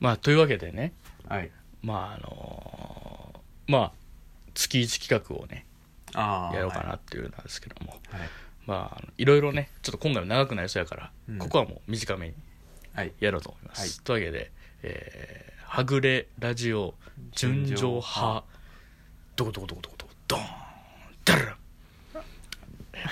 まあというわけでねはい。まああのーまあ月1企画をねああやろうかなっていうなんですけども、はい。まあいろいろねちょっと今回も長くなりそうやから、うん。ここはもう短めにはい。やろうと思います、はい。というわけで、えーはぐれラジオ純情派どこどこどこどこどこドーン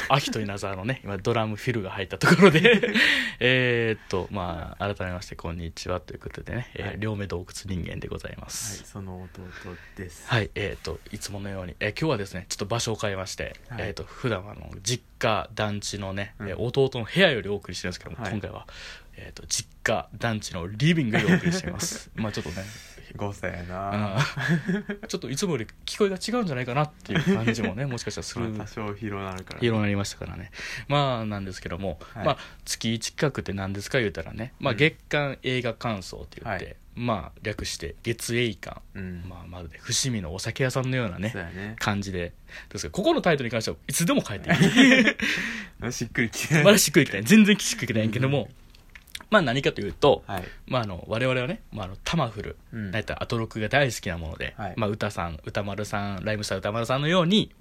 秋と稲沢のね今ドラムフィルが入ったところで。えーっとまあ改めましてこんにちはということでね、えーはい。両目洞窟人間でございまはいすその弟です。はい、えーっといつものように、えー今日はですねちょっと場所を変えまして、はい。えーっと普段はあの実家団地のね、うんえー弟の部屋よりお送りしてるんですけども、はい。今回は、えーっと実家団地のリビングでお送りしています。まあちょっとね5歳やうん。な ちょっといつもより聞こえが違うんじゃないかなっていう感じもね もしかしたらする。まあ多少広なるから広がりましたからね。まあなんですけども、はい。まあ月1企画って何ですか言うたらね、まあ、うん。月間映画感想って言って、はい。まあ略して月映館、うん。まあ、まるで伏見のお酒屋さんのようなねね。感じで。ですここのタイトルに関してはいつでも変えていい しっくりきてまだしっくりきてない。全然しっくりきてないけども、まあ何かというと、はい。まあ、あの我々はね、まあ、あのタマフル、うん。なんやったらアトロクが大好きなもので、はい。まあ、歌さん歌丸さんライムスター歌丸さんのように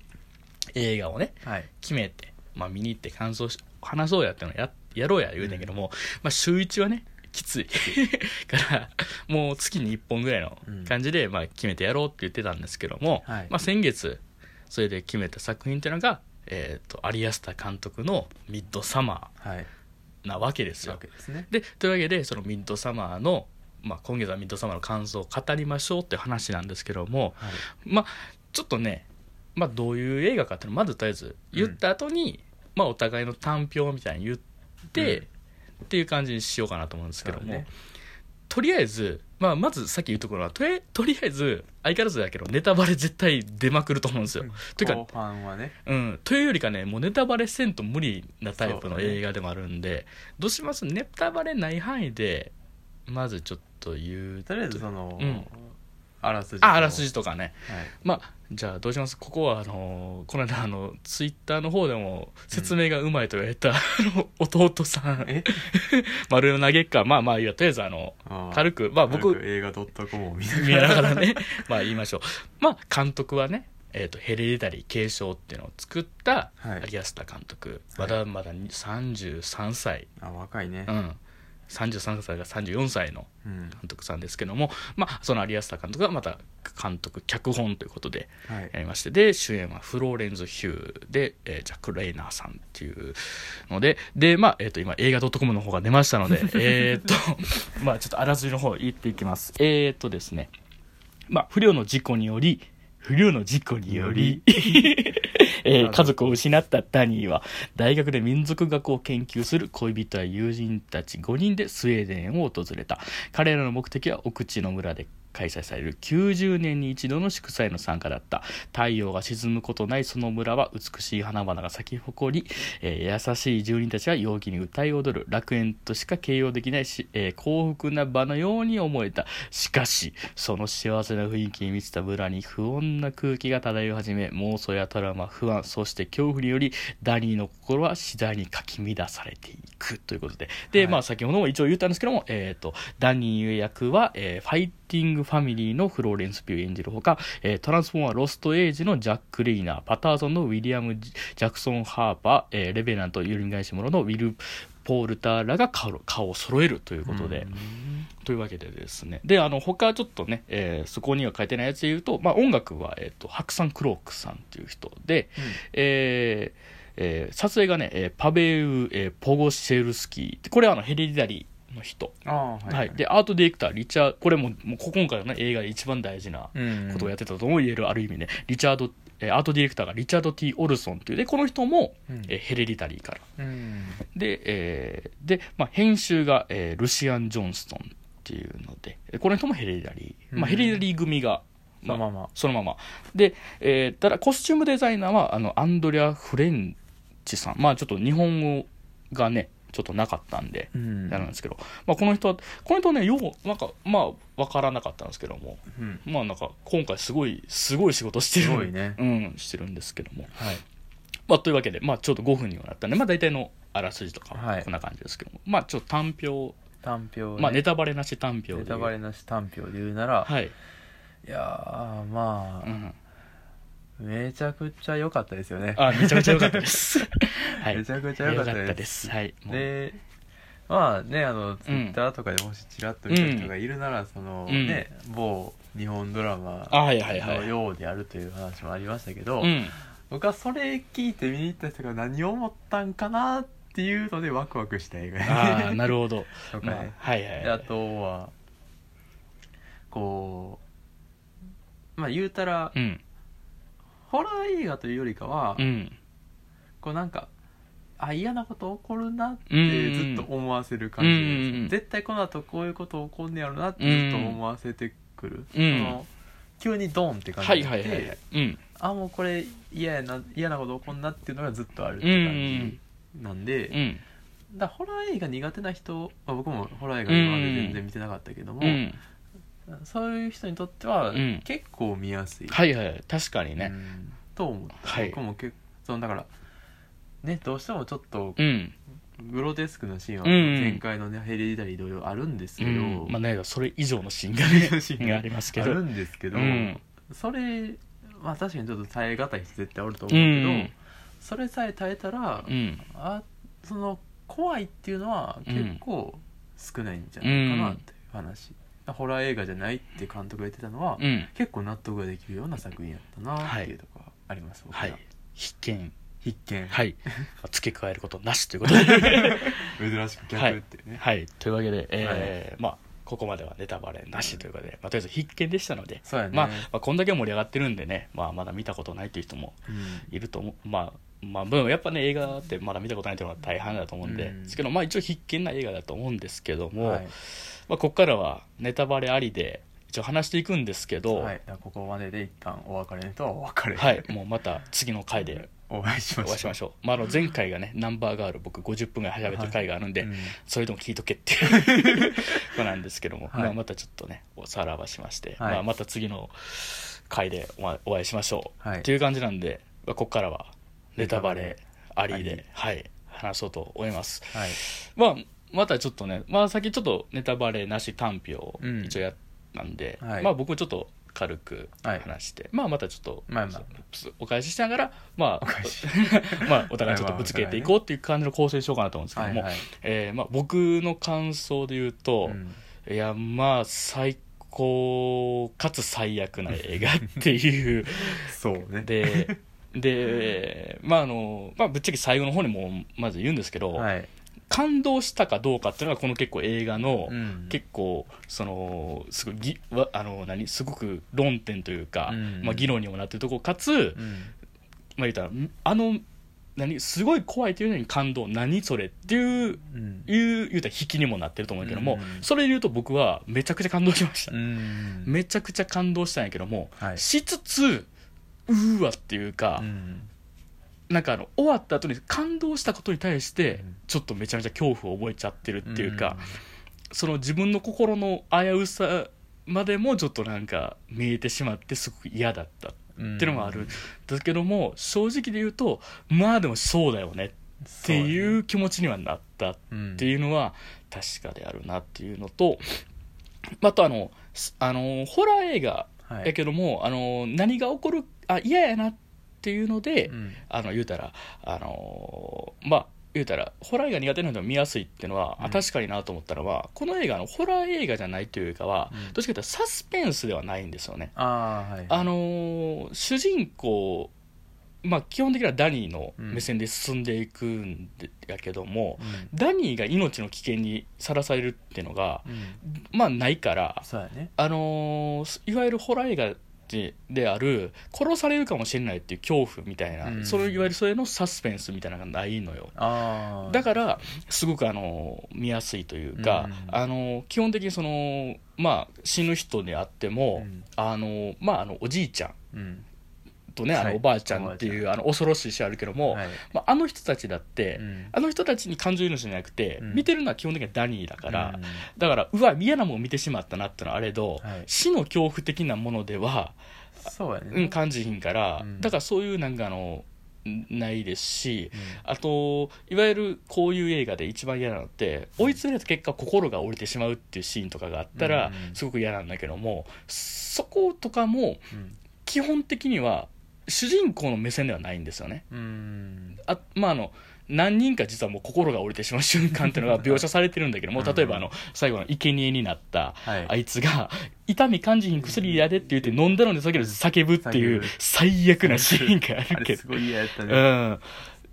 映画をねはい。決めて、まあ、見に行って感想し話そうやってのややろうや言うねんけども、まあ、週1はねきつい。からもう月に1本ぐらいの感じで、まあ、決めてやろうって言ってたんですけども、はい。まあ、先月それで決めた作品っていうのが、えー、とアリアスタ監督の「ミッドサマはい。ー」なわけですよ。ですね。でというわけでそのミッドサマーの、まあ、今月はミッドサマーの感想を語りましょうっていう話なんですけどもはい。まあちょっとね、まあ、どういう映画かっていうのをまずとりあえず言った後に、まあお互いの単評みたいに言って、うん。っていう感じにしようかなと思うんですけども、ね。とりあえず、まあ、まずさっき言うところはとりとりあえず相変わらずだけどネタバレ絶対出まくると思うんですよ。というか後半はね。うん、というよりかねもうネタバレせんと無理なタイプの映画でもあるんで、どうします？ネタバレない範囲でまずちょっと言うと。りあえずそのうん。あらすじああらすじとかね。はい。まあじゃあどうします？ここはあのこの間あのツイッターの方でも説明がうまいと言われた、あの弟さん。え？丸投げっか。まあまあいいやとりあえずあの軽くまあ僕映画 .com を見な見ながらね。まあ言いましょう。まあ監督はねえー、とヘレディタリー継承っていうのを作ったはい。アリアスタ監督、はいまだまだ33歳、あ若いね。うん、33歳が34歳のうん。監督さんですけども、まあ、そのアリアスタ監督がまた監督脚本ということではい。やりましてで主演はフローレンズ・ヒューで、えージャック・レイナーさんっていうのでで、まあえー、と今映画 .com の方が出ましたので えっとまあちょっとあらすじの方言っていきます。えっ、とですねまあ不慮の事故により不慮の事故により、えー家族を失ったダニーは大学で民族学を研究する恋人や友人たち5人でスウェーデンを訪れた。彼らの目的は奥地の村で開催される90年に一度の祝祭の参加だった。太陽が沈むことないその村は美しい花々が咲き誇り、えー優しい住人たちは陽気に歌い踊る。楽園としか形容できないし、えー幸福な場のように思えた。しかしその幸せな雰囲気に満ちた村に不穏な空気が漂い始め妄想やトラウマ不安そして恐怖によりダニーの心は次第にかき乱されていく。ということで。で、はい。まあ先ほども一応言ったんですけども、えー、とダニー役は、えーファイティングファミリーのフローレンス・ピュー演じるほか、えートランスフォーマー・ロスト・エイジのジャック・レイナーパターソンのウィリアム・ジャクソン・ハーパー、えーレヴェナント・蘇えりし者のウィル・ポールターらが顔顔を揃えるということで、というわけでですね。であの他ちょっとね、えーそこには書いてないやつで言うと、まあ、音楽は、えー、とハクサン・クロークさんっていう人で、えーえー撮影がね、えーパベウ、えーポゴシェルスキー。これはあのヘレディタリーの人、ああははい。でアートディレクターリチャーこれももう今回の、ね、映画で一番大事なうんことをやってたとも言えるある意味ね。リチャード、えーアートディレクターがリチャード・ T・ オルソンっていうでこの人も、うん。えーヘレディタリーから。うん。で,、えーでまあ、編集が、えールシアン・ジョンストンっていうのでえーこの人もヘレディタリー、まあ、うんヘレディタリー組が、そのまま。そのまま。で、えーただコスチュームデザイナーはあのアンドレア・フレンチさん。まあちょっと日本語がねちょっとなかったんでうん。あるんですけど、まあ、この人はこの人はねようなんかまあ分からなかったんですけども。うん。まあなんか今回すごいすごい仕事してる。すごいね。うん、してるんですけども。はい。まあ、というわけで、まあ、ちょっと5分にはなったんで、まあ、大体のあらすじとかははい。こんな感じですけども、まあ、ちょっと単評単票ねまあネタバレなし単票でネタバレなし単票で言うなら、はい、い、やーまあ、うん、めちゃくちゃ良かったですよね。あめちゃめちゃ良かったです。はい。めちゃくちゃ良かったです。はい。でまあねあのツイッターとかでもしちらっと見た人がいるなら、そのうん。ね某日本ドラマのようであるという話もありましたけど、うん。僕はそれ聞いて見に行った人が何を思ったんかなっていうのでワクワクした映画ああなるほど、とかまあね、はいはい。であとはこうまあ言うたら、うんホラー映画というよりかは、うん。こうなんかあ嫌なこと起こるなってうん。ずっと思わせる感じなんですよ。うん。絶対この後こういうこと起こんねやろなってずっと思わせてくる、うん。その急にドーンって感はいじになって、はいはいはいうん。あもうこれ嫌やな嫌なこと起こんなっていうのがずっとあるってうん感じなんで、うん。だからホラー映画苦手な人、まあ、僕もホラー映画今まで全然見てなかったけども、うんそういう人にとってはうん。結構見やすい、はいはい。確かにね。うん。と思った、はい。僕も結構そのだからねどうしてもちょっとうん。グロテスクなシーンはうん前回のねヘレディタリー同様あるんですけど、うん。まあねそれ以上のシーンがね がありますけど。あるんですけど、うん。それまあ確かにちょっと耐え難い人絶対おると思ううけど、ん。それさえ耐えたら、うん。あその怖いっていうのは結構少ないんじゃないかなっていう話、ホラー映画じゃないって監督が言ってたのは、うん。結構納得ができるような作品やったなっていうとこあります、僕は。はい。必見。必見、はい。まあ付け加えることなしということで。珍しく逆っていうね、はい。というわけでえーまあここまではネタバレなしということで、まあ、とりあえず必見でしたので、ね、まあ、まあこんだけ盛り上がってるんでね、まあ、まだ見たことないという人もうん。いると思う。まあまあ、でもやっぱね映画ってまだ見たことないというのが大半だと思うんで、うん。ですけどまあ一応必見な映画だと思うんですけども、はいまあ、ここからはネタバレありで一応話していくんですけど、はい、ここまでで一旦お別れの人はお別れ、はい、もうまた次の回でお会いしましょう。しましょう、まあ、あの前回がねナンバーガール僕50分ぐらい喋ってる回があるんで、うん。それでも聞いとけっていう ことなんですけども、はい。まあ、またちょっとねおさらばしまして、はい。まあ、また次の回でお会いしましょう、はい。っていう感じなんで、まあ、ここからはネタバレありありで、はい、話そうと思います。はい。まあまたちょっとね、まあ、先ちょっとネタバレなし単票をうん一応やったんで、はい。まあ僕ちょっと軽くはい。話して、まあまたちょっと、まあまあ。お返ししながらまあ まあお互いちょっとぶつけていこうっていう感じの構成しようかなと思うんですけども、はいはい。えーまあ、僕の感想で言うと、うん。いやまあ最高かつ最悪な映画っていう。そうね。ででまああの、まあ、ぶっちゃけ最後の方にもまず言うんですけど、はい、感動したかどうかっていうのがこの結構映画の、うん。結構そのすごいぎわあの何すごく論点というか、うん。まあ、議論にもなってるところかつ、うん。まあ、言ったらんあの何すごい怖いというのに感動何それっていううん。いう言うたら引きにもなってると思うけども、うん。それで言うと僕はめちゃくちゃ感動しました、うん。めちゃくちゃ感動したんやけども、はい。しつつうーわっていうか、うんなんかあの終わった後に感動したことに対してうん。ちょっとめちゃめちゃ恐怖を覚えちゃってるっていうか、その自分の心の危うさまでもちょっとなんか見えてしまってすごく嫌だったうんっていうのもある。だけども正直で言うとまあでもそうだよねっていう気持ちにはなったっうんていうのは確かであるなっていうのとあとあのすあのホラー映画はい。やけども、あの何が起こるあ嫌やなっていうので、うん。あの言うたらあのまあ言うたらホラー映画苦手な人も見やすいっていうのは、あうん。確かになと思ったのはこの映画のホラー映画じゃないというかは、うん。どっちかというとサスペンスではないんですよね。ああはい。あのー主人公まあ基本的にはダニーの目線で進んでいくんでやけども、うん。ダニーが命の危険にさらされるっていうのがうん。まあないからね。あのーいわゆるホラー映画でである殺されるかもしれないっていう恐怖みたいな、うん。そのいわゆるそれのサスペンスみたいなのがないのよ。だからすごくあの見やすいというか、うん。あの基本的にその、まあ、死ぬ人であっても、うん。あのまあ、あのおじいちゃんとね、あはい。のおばあちゃんっていうあの恐ろしい死あるけども、はい。まあ、あの人たちだって、うん。あの人たちに感情移入じゃなくて、うん。見てるのは基本的にはダニーだから、うん。だからうわ嫌なもん見てしまったなってのはあれど、はい。死の恐怖的なものでは、そうやね。うん、感じひんから、うん。だからそういうなんかあのないですし、あといわゆるこういう映画で一番嫌なのって追い詰めた結果心が折れてしまうっていうシーンとかがあったらうんすごく嫌なんだけどもそことかもうん。基本的には主人公の目線ではないんですよね。うん。あまああの何人か実はもう心が折れてしまう瞬間っていうのが描写されてるんだけどもうん。例えばあの最後の生贄になったはい。あいつが痛み感じひん薬やでって言って飲んだのに叫ぶ叫ぶっていう最悪なシーンがああるけど。れすごい嫌やったうねん。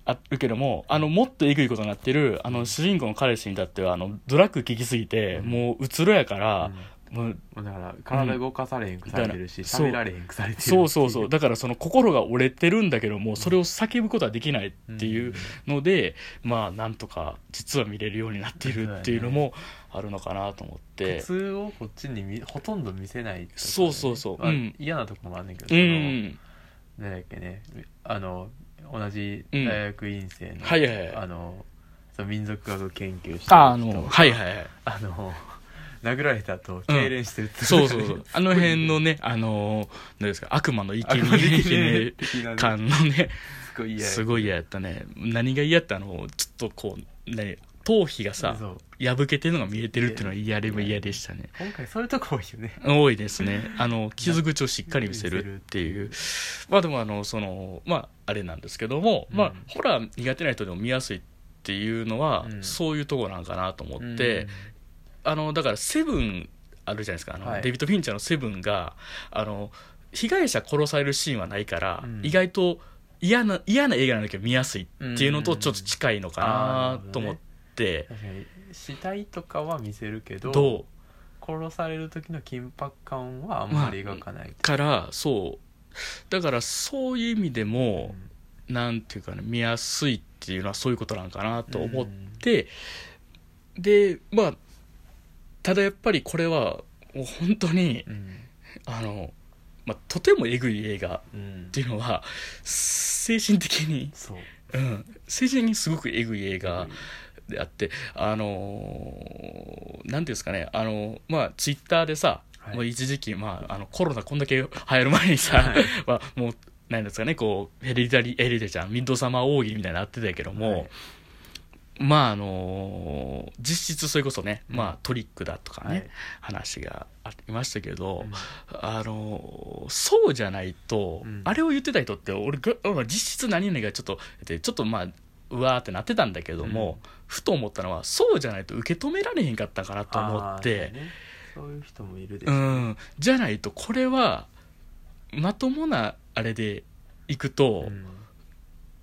あるけどもあのもっとえぐいことになってるあの主人公の彼氏に至ってはあのドラッグ効きすぎて、うん。もううつろやから、もううんだから体動かされへんくされてるしだから喋られへんくされてるそうそうそう。だからその心が折れてるんだけどもそれを叫ぶことはできないっていうので、まあなんとか実は見れるようになっているっていうのもあるのかなと思って。普通をこっちに見ほとんど見せないね。そうそうそう。まあうん嫌なとこもあんねんけどうそのん。なんだっけね。あの同じ大学院生の、はいはいはい。あの民族学研究してるあのはいはいはい。あの殴られた後痙攣してるって、そうそうそう。あの辺のねあの何ですか悪魔の生悪魔的贄ね。感のね。すごい嫌や。すごい嫌やったね。何が嫌やったの？ちょっとこう何頭皮がさ破けてるのが見えてるっていうのは嫌でも嫌でしたね。今回そういうとこ多いよね。多いですね。あの 傷口をしっかり見せるっていう。まあでもあのそのまああれなんですけども、うん。まあホラー苦手な人でも見やすいっていうのは、うん。そういうとこなんかなと思って、あのだからセブンあるじゃないですか。あの、はい。デビッド・フィンチャーのセブンがあの被害者殺されるシーンはないから、うん。意外と嫌な嫌な映画なんだけど見やすいっていうのとちょっと近いのかなと思って、確かに死体とかは見せるけどどう？殺される時の緊迫感はあんまり描かない、からそう。だからそういう意味でも、なんていうかね見やすいっていうのはそういうことなんかなと思って、でまあただやっぱりこれはもう本当にうん。あの、まあ、とてもえぐい映画うん。っていうのは精神的に、そう。うん、精神的にすごくえぐい映画であってあのーなんていうんですかねあのまあツイッターでさ、はい。もう一時期、まあ、あのコロナこんだけ流行る前にさ、はい。まあ、もうなんですかねこうヘリディタリーヘリディタリーミッドサマー奥義みたいなのあってたけども、はいまああのー実質それこそね、うん。まあ、トリックだとかね、はい。話がありましたけど、うん。あのそうじゃないと、うん。あれを言ってた人って俺実質何々がちょっとでちょっとまあうわーってなってたんだけども、ふと思ったのはそうじゃないと受け止められへんかったかなと思ってそうね。そういう人もいるでしうょん。じゃないとこれはまともなあれでいくと、うん。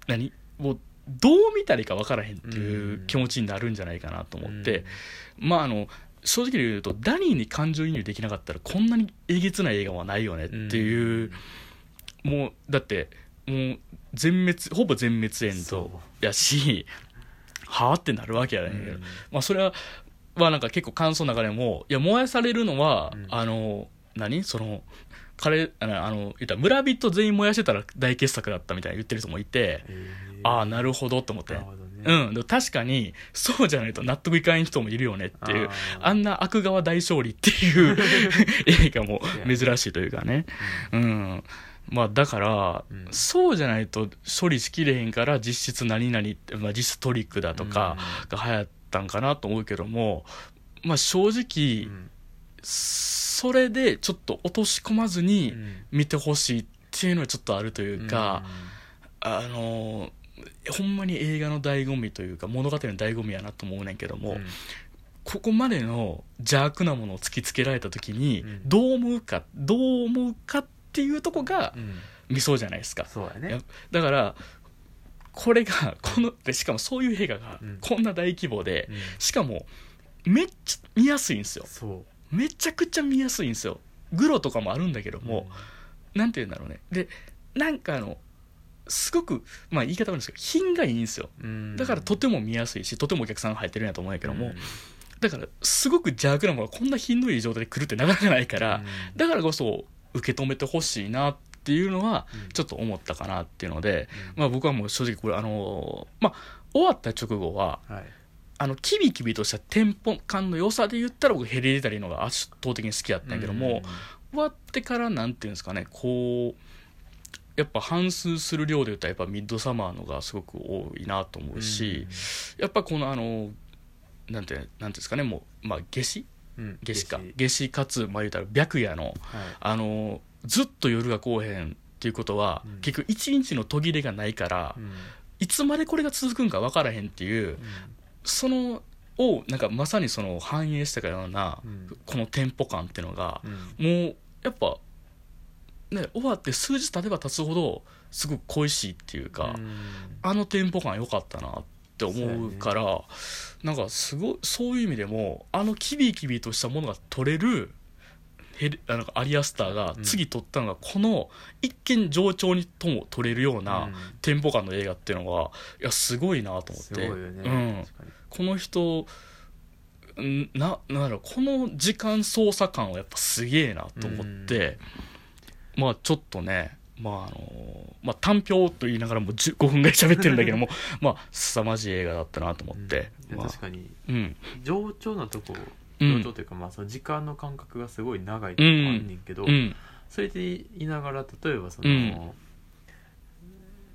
何？もうどう見たらいいか分からへんっていう気持ちになるんじゃないかなと思って、まああの正直に言うとダニーに感情移入できなかったらこんなにえげつない映画はないよねっていう、もうだってもう全滅ほぼ全滅エンドやしはあってなるわけやねんけど、うん。まあそれははなんか結構感想の中でもいや燃やされるのは、うん。あの何？その彼あのあの言ったら村人全員燃やしてたら大傑作だったみたいな言ってる人もいて、ああなるほどと思って。ね。うん、確かにそうじゃないと納得いかん人もいるよねっていうあんな悪側大勝利っていう 映画も珍しいというかね、うん。まあ、だから、うん。そうじゃないと処理しきれへんから実質何々って、まあ、実質トリックだとかが流行ったんかなと思うけども、まあ、正う直、んそれでちょっと落とし込まずにうん。見てほしいっていうのはちょっとあるというか、あのほんまに映画の醍醐味というか物語の醍醐味やなと思うねんけども、うん。ここまでの邪悪なものを突きつけられた時にうん。どう思うかどう思うかっていうとこがうん。見そうじゃないですか、そうやね。やだからこれがこのでしかもそういう映画がうん。こんな大規模で、うん。しかもめっちゃ見やすいんですよめちゃくちゃ見やすいんですよ。グロとかもあるんだけども、なんて言うんだろうね。でなんかあのすごくまあ言い方悪いんですけど品がいいんですよ。うん。だからとても見やすいしとてもお客さんが入ってるんやと思うんやけども、うん。だからすごく邪悪なものがこんな品のいい状態で来るってなかなかないから、だからこそ受け止めてほしいなっていうのはうん。ちょっと思ったかなっていうので、うん。まあ僕はもう正直これあのまあ終わった直後ははいあのキビキビとしたテンポ感の良さで言ったら僕ヘレディタリーのが圧倒的に好きやったんやけども、終わってからなんていうんですかねこうやっぱ半数する量で言ったらやっぱミッドサマーのがすごく多いなと思うし、やっぱこのあのなんてなんていうんですかねもう、まあ、夏至？うん夏至か。夏夏至かつ、まあ、言うたら白夜のはい。あのずっと夜がこうへんっていうことは、うん。結局一日の途切れがないから、うん。いつまでこれが続くんか分からへんっていうそのをなんかまさにその反映したような、うん。このテンポ感っていうのがう、ん。もうやっぱね終わって数日経てば経つほどすごく恋しいっていうか、うん。あのテンポ感良かったなって思うからなんかすごいそういう意味でもあのキビキビとしたものが取れるヘなんかアリアスターがうん。次撮ったのがこの一見上調にとも撮れるようなうん。テンポ感の映画っていうのがいやすごいなと思って。ね。うん、この人んななんだろうこの時間操作感はやっぱすげえなと思って、まあちょっとねまああのまあ単表と言いながらも15分ぐらい喋ってるんだけども まあ凄まじい映画だったなと思って、うん。まあ。確かに。うん。上調なとこというかまあその時間の感覚がすごい長いとこあんねんけどうん。それで言いながら例えばその、うん。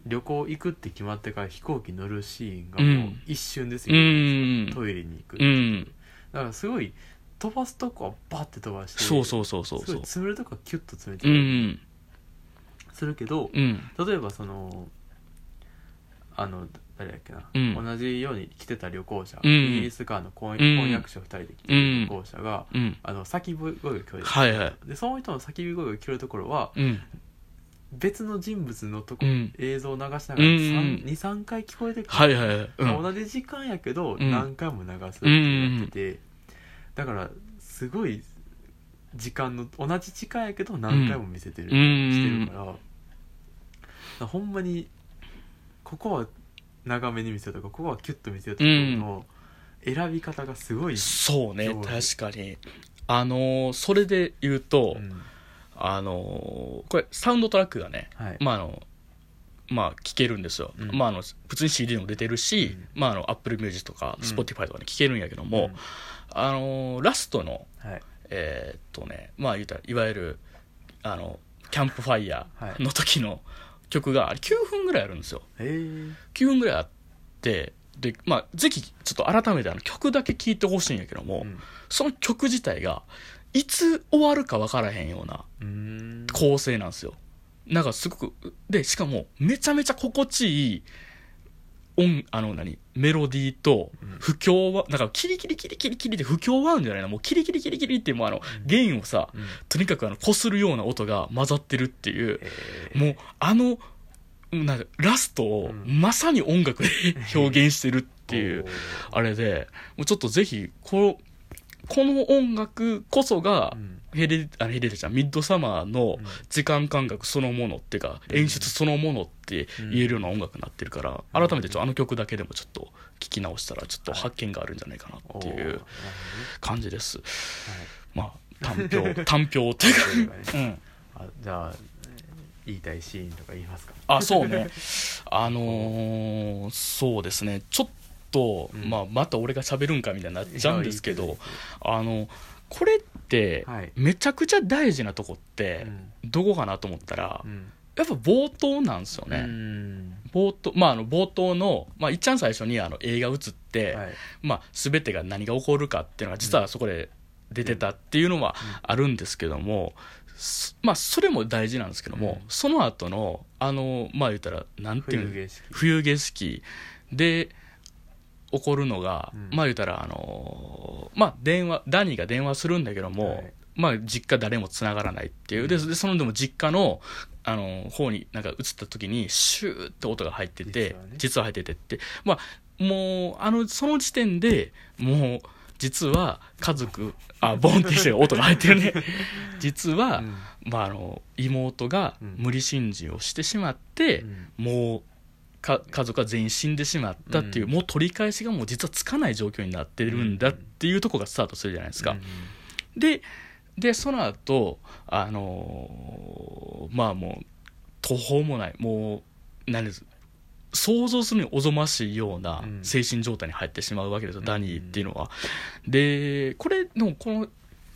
旅行行くって決まってから飛行機乗るシーンがうもうん。一瞬ですうよ、ん。トイレに行く、うん。だからすごい飛ばすとこはバッて飛ばしてそうそうそうそうすそう。ごい詰めるとこはキュッと詰めてうる、ん。するけどうん。例えばそのあの誰だっけな、うん。同じように来てた旅行者、うん。イギリスからの婚,、約者2人で来てた旅行者が、うん。あの叫び声が聞こえる、はいはい。でその人の叫び声が聞こえるところはうん。別の人物のとこ、うん。映像を流しながらうん。23回聞こえてくる、はいはいはい。うん。同じ時間やけどうん。何回も流すってなってて、だからすごい時間の同じ時間やけど何回も見せてる、うんしてるからほんまにここは長めに見せようとかここはキュッと見せようとかの選び方がすごい、そうね確かに。あのーそれで言うと、うん。あのーこれサウンドトラックがねはい。まああのまあ聴けるんですよ、うん。まああの普通に CD も出てるし、うん。まああの Apple Music とかうん。Spotify とかに聴けるんやけども、うん。あのーラストのはい。えーっとねまあ言うたらいわゆるあのキャンプファイヤーの時の曲があれ9分ぐらいあるんですよ。へえ。9分ぐらいあってでまあぜひちょっと改めてあの曲だけ聴いてほしいんやけども、うん。その曲自体がいつ終わるか分からへんような構成なんですよ。なんかすごくでしかもめちゃめちゃ心地いい音あの何？メロディーとうん。不協和なんかキリキリキリキリキリって不協和音じゃないな。もうキリキリキリキリってもうあの弦をさうん。とにかくあの擦るような音が混ざってるっていう。もうあのなんかラストをうん。まさに音楽で表現してるっていうあれでもうちょっとぜひここの音楽こそがうん。ヘレあヘレデちゃん。ミッドサマーのうん。時間感覚そのものっていうかうん。演出そのものって言えるような音楽になってるからうん。改めてちょあの曲だけでもちょっと聞き直したらちょっと発見があるんじゃないかなっていう感じです。はい。まあ 単評単評っていうか。うん。あじゃあえー言いたいシーンとか言いますか？あそうね。あのーそうですね。ちょっと、うん。まあ、また俺が喋るんかみたいになっちゃうんですけどいやいいあのこれってはい。めちゃくちゃ大事なとこってうん。どこかなと思ったらうん。やっぱ冒頭なんですようね、ん。冒頭まああの冒頭の、まあ、いっちゃん最初にあの映画映って、はい。まあ、全てが何が起こるかっていうのが実はそこで出てたっていうのはあるんですけども、すまあそれも大事なんですけども、うん。その後のあのまあ言ったらなんていうの冬景色。冬景色。で起こるのが、うん。まあ言ったらあのまあ電話ダニーが電話するんだけども、はい。まあ実家誰も繋がらないっていう。ででそのでも実家のあの方になんか映った時にシューって音が入ってて実は入っててって。まあもうあのその時点でもう実は家族あ ボンってして音が入ってるね。実は、うん。まあ、あの妹がうん。無理心中をしてしまって、うん。もうか家族は全員死んでしまったっていう、うん。もう取り返しがもう実はつかない状況になってるんだっていうところがスタートするじゃないですか。うんででその後あのーまあもう途方もないもう何です想像するにおぞましいようなうん。精神状態に入ってしまうわけですよ、うん。ダニーっていうのは。でこれのこの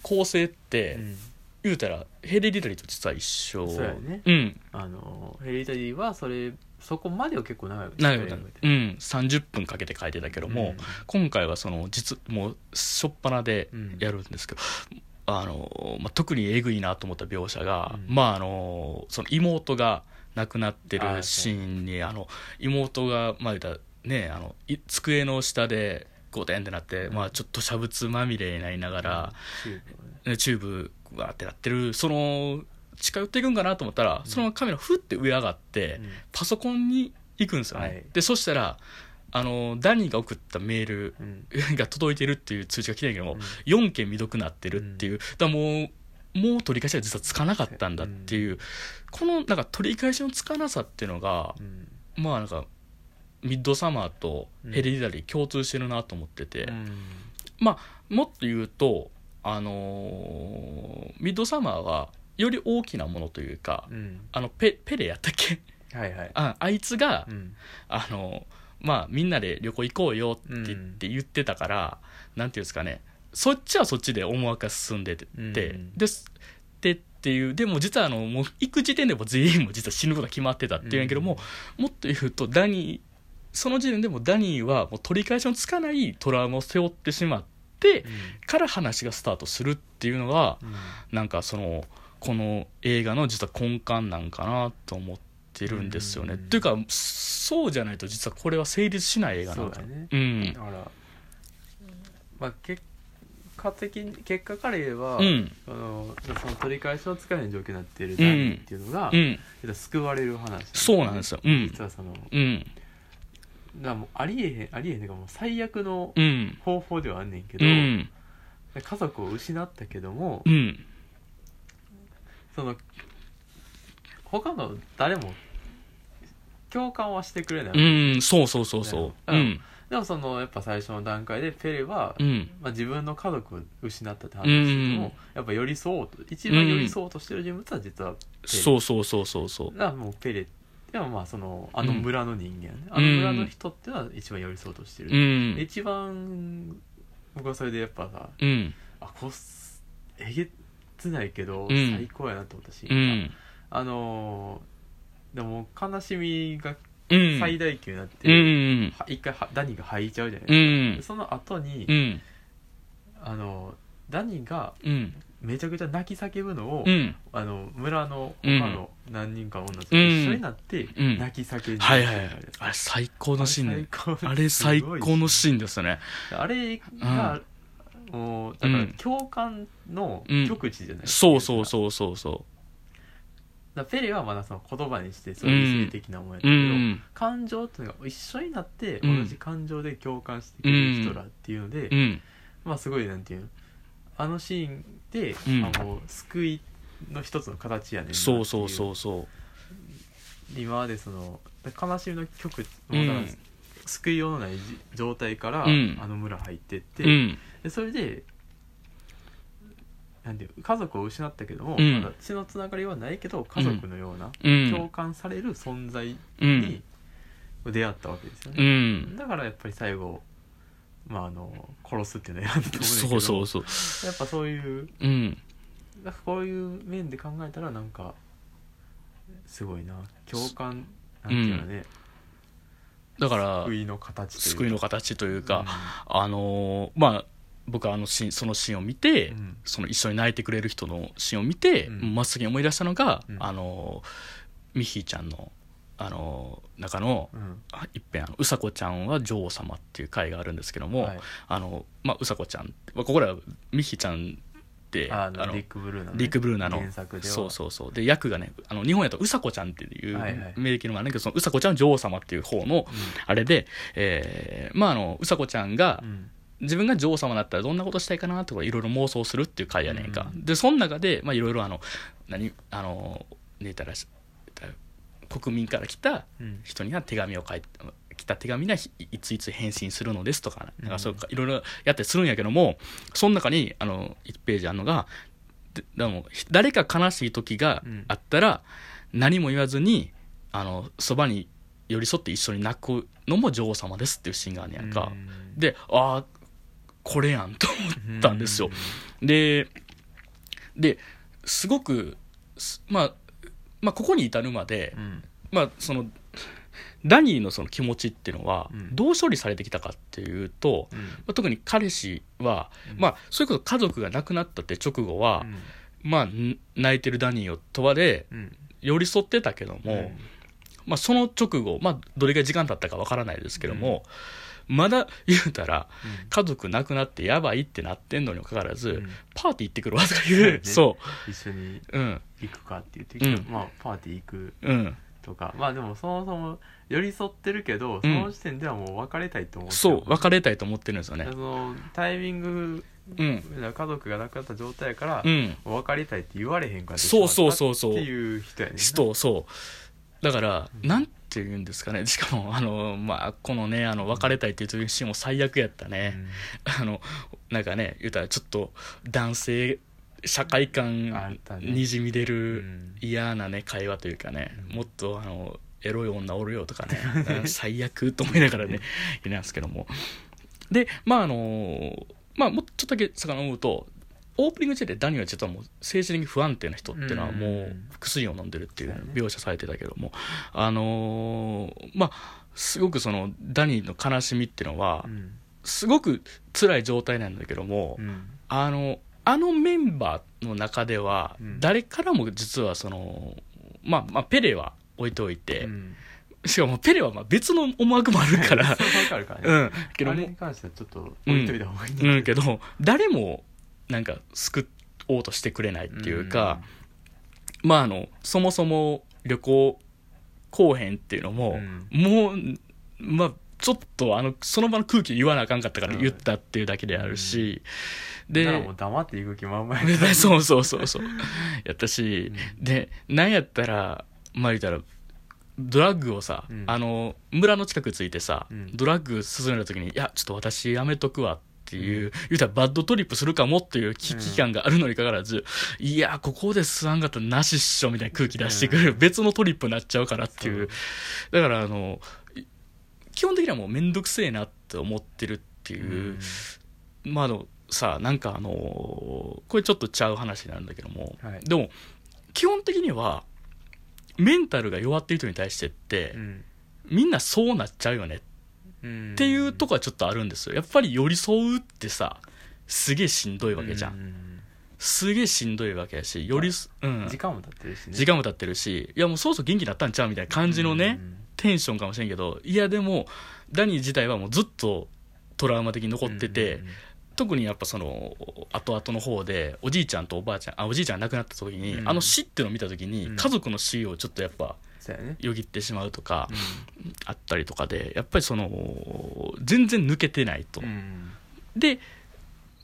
構成って、うん。言うたらヘレディタリーと実は一緒。そうやね。うん。あのヘリタリーはそれそこまでを結構長い長いうん。30分かけて書いてたけども、今回はその実もう初っ端でやるんですけど、あのまあ、特にえぐいなと思った描写が、うん。まああのその妹が亡くなってあるシーンにあの妹がまあ言うたらねあのい机の下でゴテンってなって、まあ、ちょっと吐瀉物まみれになりながら、チューブをね。ねチューブわーってなってるその近寄っていくんかなと思ったら、そのままカメラふって上上がって、パソコンに行くんですよね、はい。でそしたらあのダニーが送ったメールうん。うんが届いてるっていう通知が来てんけども、うん。4件未読なってるっていう、だもうもう取り返しが実はつかなかったんだっていう、このなんか取り返しのつかなさっていうのが、うん。まあなんかミッドサマーとヘレディタリー共通してるなと思ってて、うん。まあもっと言うとあのーミッドサマーはより大きなものというか、うん。あのペペレやったっけ？はいはい。ああいつが、うん。あのまあみんなで旅行行こうよって言ってたから、なんていうんですかね。そっちはそっちで思惑が進んでて、うん。ですでっていうでも実はあのもう行く時点でも全員も実は死ぬことが決まってたっていうんやけども、もっと言うとダニーその時点でもダニーはもう取り返しのつかないトラウマを背負ってしまってから話がスタートするっていうのがうん。なんかそのこの映画の実は根幹なんかなと思ってるんですよね。うん。っていうかそうじゃないと実はこれは成立しない映画なんだそうだね。うん。だから。まあ結果的に結果から言えば、うん。そのその取り返しのつかない状況になっているダニーっていうのが、うん。救われる話そうなんですよ。うん。実はそのうん。らもうありえへんありえへんっていうかもう最悪のうん。方法ではあんねんけうど、ん。家族を失ったけども、うんその他の誰も共感はしてくれない、うんそうそうそうそう。うん。でもそのやっぱ最初の段階でペレは、うん。まあ、自分の家族を失ったって話ですけども、うんやっぱ寄り添おうと一番寄り添おうとしてる人物は実はペレ、そうそうそうそうそう。だからもうペレでもまあそのあの村の人間ね、あの村の人っていうのは一番寄り添おうとしてる、うん。一番僕はそれでやっぱさうん。あこすえげつないけど、ん。最高やなと思ったし、うん。あのーでも悲しみがうん。最大級になって、うんは一回はダニが吐いちゃうじゃないうんですか、その後に、うん。あのダニがうん。めちゃくちゃ泣き叫ぶのを、うん。あの村のうん。他の何人かの女たちとうん。一緒になってうん。泣き叫んでる。はいはいはい。あれ最高のシーンあれ最高のーシーンですね。ンあれが、もうだから共感の極致じゃない、そうそううそうそう。そだからペレはまだその言葉にしてそういう性的なもんやったううけど、ん。感情っていうのが一緒になってうん同じ感情で共感してくれる人らっていうので、うん。まあすごいなんていうのあのシーンで、うん。あもう救いの一つの形やねんそうそうそうそ今までその悲しみの曲うんもうだ救いようのないじ状態から、うん。あの村入ってって、ううん。でそれでなんていう家族を失ったけども、うん。まだ血のつながりはないけど家族のような、うん。共感される存在うんに出会ったわけですようね、ん。だからやっぱり最後まああの殺すっていうのはやったと思うんだけどそうそうそう。やっぱそういううん。なんかこういう面で考えたらなんかすごいな。共感なんていうのね、だから救いの形というか。救いの形というか、あのーまあ僕はあのシーンそのシーンを見て、うん。その一緒に泣いてくれる人のシーンを見て、うん。まっすぐに思い出したのが、うん。あのーミッヒーちゃんの、あのー中のうん。うんあ一遍あの「うさこちゃんは女王様」っていう回があるんですけども、はい。あのまあ、うさこちゃん、まあ、ここらはミッヒーちゃんってあのリック・ブルーナのね、リック・ブルーナの原作では。そうそうそう。で役がねあの日本やとうさこちゃんっていう名義のもあるんだけどそのうさこちゃん女王様っていう方のあれで、えーまああのうさこちゃんがうん。うん自分が女王様だったらどんなことしたいかなとかいろいろ妄想するっていう回やねんか、うんでその中でまあいろいろあの何あのねたらし国民から来たうん。人には手紙を書いて来た手紙にはいいついつ返信するのですとかなんかそうかいろいろやったりするんやけどもその中にあの1ページあるのがででも誰か悲しい時があったら何も言わずにあのそばに寄り添って一緒に泣くのも女王様ですっていうシーンがあるんやんか、でああこれやんと思ったんですよ、でですごくすまあまあここに至るまで、うん。まあそのダニーのその気持ちっていうのはうん。どう処理されてきたかっていうと、うん。まあ特に彼氏は、うん。まあそれこそ家族が亡くなったって直後は、うん。まあん泣いてるダニーを問われうん。寄り添ってたけども、うん。まあ、その直後、まあ、どれぐらい時間経ったかわからないですけども、まだ言うたら家族亡くなってやばいってなってんのにもかかわらず、うん。パーティー行ってくるわとか言うそ一緒に行くかって言って、うん。まあパーティー行く。うんとか。まあでもそもそも寄り添ってるけどその時点ではもう別れたいと思ってそう別れたいと思ってるんですよね。そのタイミングうん。家族が亡くなった状態から、うん。もう別れたいって言われへんからそうそうそうそう。っていう人やねんな。人そう。だから、うん。なんて言うんですかね。しかもあのまあこのねあの別れたいっていうシーンも最悪やったね、あのなんかね言うたらちょっと男性社会あ感ったね。にじみ出うるん。嫌なね会話というかね、うん。もっとあのエロい女おるよとかね うん最悪と思いながらねいなんですけども。でまああのまあもうちょっとだけ遡るとオープニング時点でダニは実はもう精神的に不安定な人っていうのはもううん。薬を飲んでるっていう描写されてたけども、あのーまあすごくそのダニーの悲しみっていうのはうん。すごく辛い状態なんだけども、うん。あのあのメンバーの中ではうん。誰からも実はその、まあまあペレは置いておいて、うん。しかもペレはまあ別の思惑もあるから。そうわかるからね、うん。けどもに関してはちょっと置いといた方がいいんだうん。けど誰もなんか救おうとしてくれないっていうか、まああのそもそも旅行後編っていうのも、もうまあちょっとあのその場の空気言わなあかんかったから言ったっていうだけであるし、ででもう黙っていく気満々でや そうそうそうそう。やったし、でなんやったらまあ言ったらドラッグをさ、うん。あの村の近くついてさ、うん。ドラッグ進んだ時に「いやちょっと私やめとくわ」っていう、言うたらバッドトリップするかもっていう危機感があるのにかかわらず、いやここで吸わんかったらなしっしょみたいな空気出してくる、うん。別のトリップになっちゃうからっていう。だからあのい基本的にはもう面倒くせえなって思ってるっていう、まああのさなんかあのこれちょっとちゃう話になるんだけども、はい。でも基本的にはメンタルが弱ってる人に対してって、うん。みんなそうなっちゃうよね。っうんていうとこはちょっとあるんですよ。やっぱり寄り添うってさすげえしんどいわけじゃん、うすげえしんどいわけやしよりす、うん、時間も経ってるしね。時間も経ってるしいやもうそろそろ元気になったんちゃうみたいな感じのね、テンションかもしれんけどいやでもダニー自体はもうずっとトラウマ的に残ってて、うん特にやっぱその後々の方でおじいちゃんとおばあちゃんあおじいちゃんが亡くなった時に、うん。あの死ってのを見た時に、うん。家族の死をちょっとやっぱよぎってしまうとかうあったりとかでやっぱりその全然抜けてないと、ん。で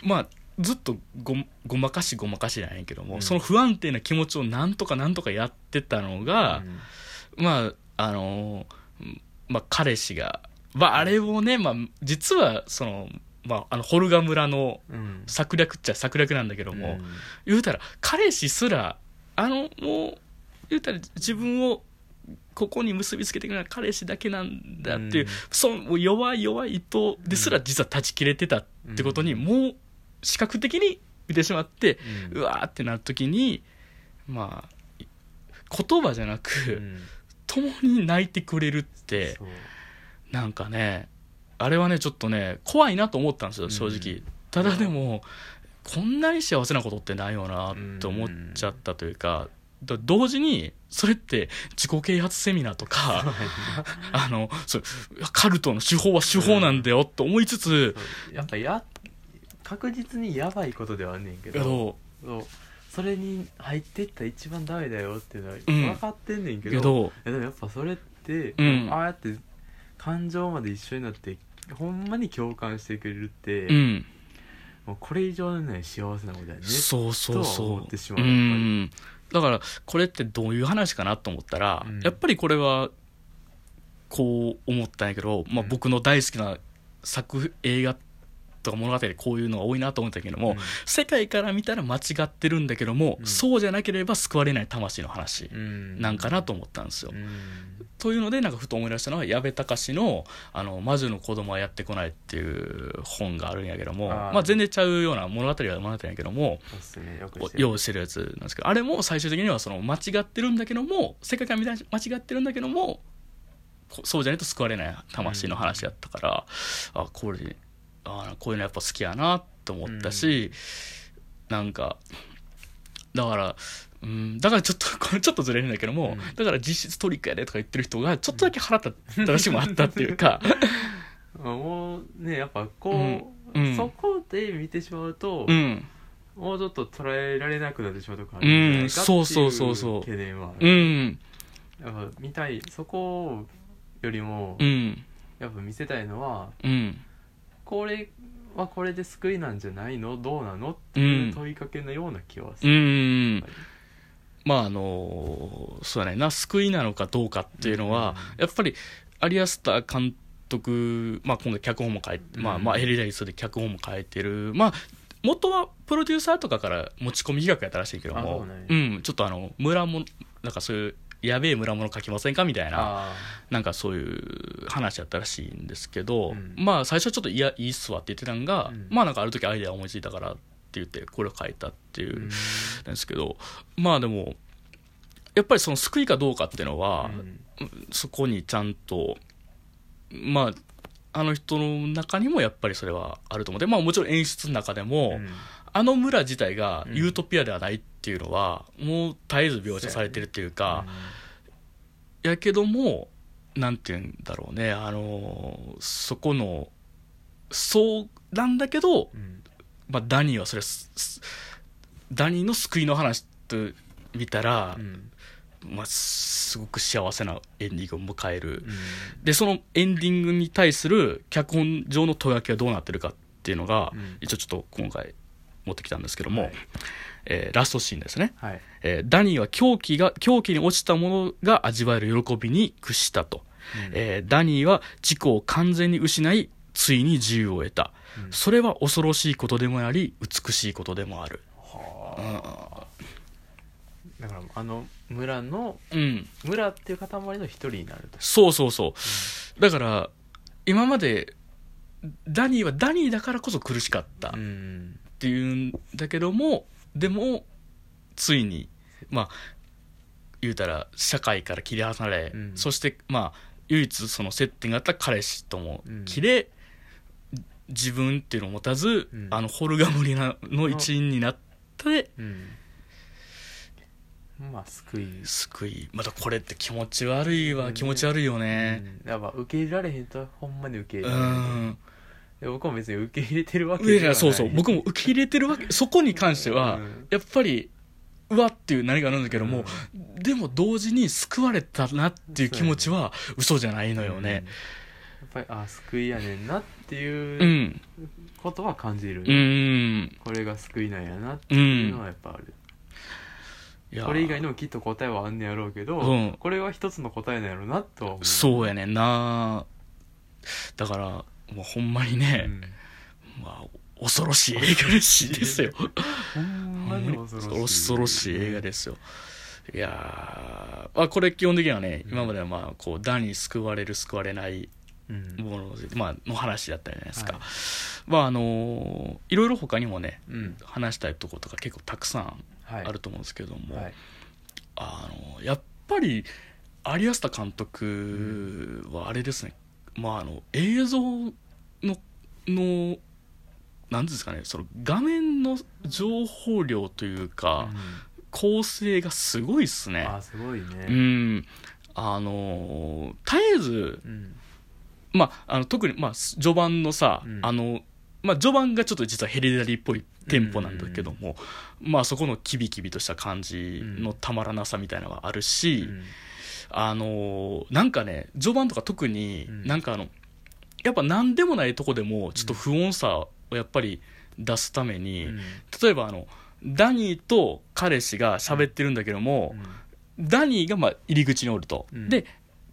まあずっとごごまかしごまかしじゃないけども、うん。その不安定な気持ちをなんとかなんとかやってたのが、まああのまあ彼氏が、まあ、あれをね、まあ、実はその、まあ、あのホルガ村のうん。策略っちゃ策略なんだけども、うん。言うたら彼氏すらあのもう言うたら自分をここに結びつけてくれるのは彼氏だけなんだっていう、うん。そう弱い弱い糸ですら実は断ち切れてたってことに、うん。もう視覚的に見てしまって、ううんわーってなる時にまあ言葉じゃなく、うん。共に泣いてくれるってなんかねあれはねちょっとね怖いなと思ったんですよ正直、うん。ただでもこんなに幸せなことってないよなって思っちゃったというか、だ同時にそれって自己啓発セミナーとかね あのそうカルトの手法は手法なんだよと思いつつ、そう。やっぱや確実にやばいことではあんねんけけどどそれに入ってったら一番ダメだよっていうのはん。分かってんねんけど,、けどいやでもやっぱそれって、うん。ああやって感情まで一緒になってほんまに共感してくれるって、うん。もうこれ以上のない幸せなことだよねそうそうそう。思ってしまううだからこれってどういう話かなと思ったら、うん。やっぱりこれはこう思ったんやけど、まあ、うん。僕の大好きな作映画とか物語でこういうのが多いなと思ったけども、うん。世界から見たら間違ってるんだけども、うん。そうじゃなければ救われない魂の話うん。なんかなと思ったんですよ。うん。というのでなんかふと思い出したのは矢部隆の「あの魔女の子供はやってこない」っていう本があるんやけどもまあ、全然ちゃうような物語は物語やけどもね。用意してるやつなんですけどあれも最終的にはその間違ってるんだけども世界観みたいに間違ってるんだけどもこそうじゃないと救われない魂の話やったから、あこれあこういうのやっぱ好きやなと思ったし、なんかだからうん、だからちょっと これちょっとずれるんだけども、うん。だから実質トリックやでとか言ってる人がちょっとだけ腹立ったらしもあったっていうか。もうねやっぱこう、うんうん。そこで見てしまうと、うん。もうちょっと捉えられなくなってしまうとこあるんじゃないかってうんそうそうそうそう。懸念はあうるん。やっぱ見たいそこよりも、うん。やっぱ見せたいのはうんこれはこれで救いなんじゃないの？どうなの？っていう問いかけのような気はすうる、ん。やっぱりまああのそうだねな。救いなのかどうかっていうのは、やっぱりアリアスター監督、まあ、今回脚本も書いて、まあまあヘリダリスで脚本も書いてる。まあ元はプロデューサーとかから持ち込み企画やったらしいけども。うなんや。うん。ちょっとあの村もなんかそういうやべえ村物書きませんか？みたいなあなんかそういう話やったらしいんですけど、うん。まあ最初はちょっといやいいっすわって言ってたんが、うん。まあなんかある時アイデア思いついたからって言ってこれを書いたっていうんですけどまあでもやっぱりその救いかどうかっていうのは、うん。そこにちゃんとまああの人の中にもやっぱりそれはあると思う。でまあもちろん演出の中でも、うんあの村自体がうん。ユートピアではないっていうのは、もう絶えず描写されてるっていうか、やけどもなんて言うんだろうねあのそこのそうなんだけど、うん。まあ、ダニーはそれダニーの救いの話と見たらう、ん。まあ、すごく幸せなエンディングを迎える、うん。でそのエンディングに対する脚本上の問い分けはどうなってるかっていうのが、うん。一応ちょっと今回持ってきたんですけども、はい。えーラストシーンですね、はい。えーダニーは狂気が狂気に落ちたものが味わえる喜びに屈したと、えーダニーは自己を完全に失いついに自由を得た、うん。それは恐ろしいことでもあり美しいことでもある。はあ。だからあの村のうん。村っていう塊の一人になると。そうそうそう。だから今までダニーはダニーだからこそ苦しかった。っうんていうんだけどもでもついにまあ言うたら社会から切り離れ、うん。そしてまあ唯一その接点があった彼氏ともうん。切れ、自分っていうのを持たず、うん。あのホルガモリナの一員になってうん。まあ救い。救い。またこれって気持ち悪いわ、うん。気持ち悪いよね。うん。やっぱ受け入れられへんとほんまに受けう入れられへん。んで僕も別に受け入れてるわけいではない。やそうそう。僕も受け入れてるわけ そこに関しては、うん。やっぱりうわっていう何かあるんだけども、でも同時に救われたなっていう気持ちは嘘じゃないのよね。うん。やっぱりあ救いやねんなってういうん。ことは感じる、うん。これが救いなんやなってういうのはやっぱある、いやこれ以外にもきっと答えはあんねやろうけど、うん。これは一つの答えなんやろうなとは思う。そうやねんな。だからもうほんまにね、うん。まあ、恐ろしい映画ですよ。ほんまに恐ろしい映画ですよ。いやー、まあ、これ基本的にはね、うん。今まではまあこうダに救われる救われないうん。もので、まあの話だったじゃないですか、はい。まああのいろいろ他にもねうん。話したいところとか結構たくさんはい。あると思うんですけども、はい。あのやっぱり有安田監督はあれですね、まああの映像ののなんですかねその画面の情報量というか、構成がすごいっすね。うんあすごいね。うん。あの絶えずうん。まあ、あの特に、まあ、序盤のさ、うん。あの、まあ、序盤がちょっと実はヘレダリーっぽいテンポなんだけども、まあ、そこのキビキビとした感じのたまらなさみたいなのがあるし、うんあのなんかね序盤とか特にうん。なんかあの、やっぱ何でもないとこでもちょっと不穏さをやっぱり出すために、うん。例えばあのダニーと彼氏が喋ってるんだけども、ダニーがまあ入り口におると、うん。で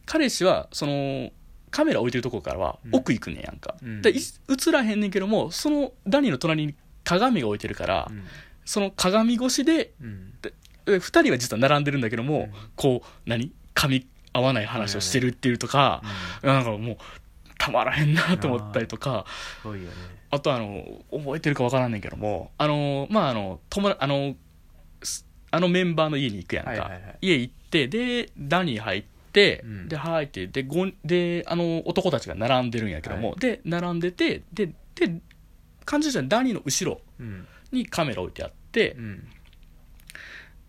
彼氏はそのカメラ置いてるとこからはうん。奥行くねんやんか、うん。でい映らへんねんけどもそのダニーの隣に鏡が置いてるから、うん。その鏡越しでうん。2人は実は並んでるんだけども、うん。こう何？噛み合わない話をしてるっていうとか、なんかもうたまらへんなと思ったりとかすごいよね。あとあの覚えてるかわからんねんけどもあのまああの友達あのすあのメンバーの家に行くやんか、家行ってでダニー入って、うん。で入ってでごんであの男たちが並んでるんやけども、はいで並んでてでで感じじゃダニーの後ろうん。にカメラ置いてあってう、ん。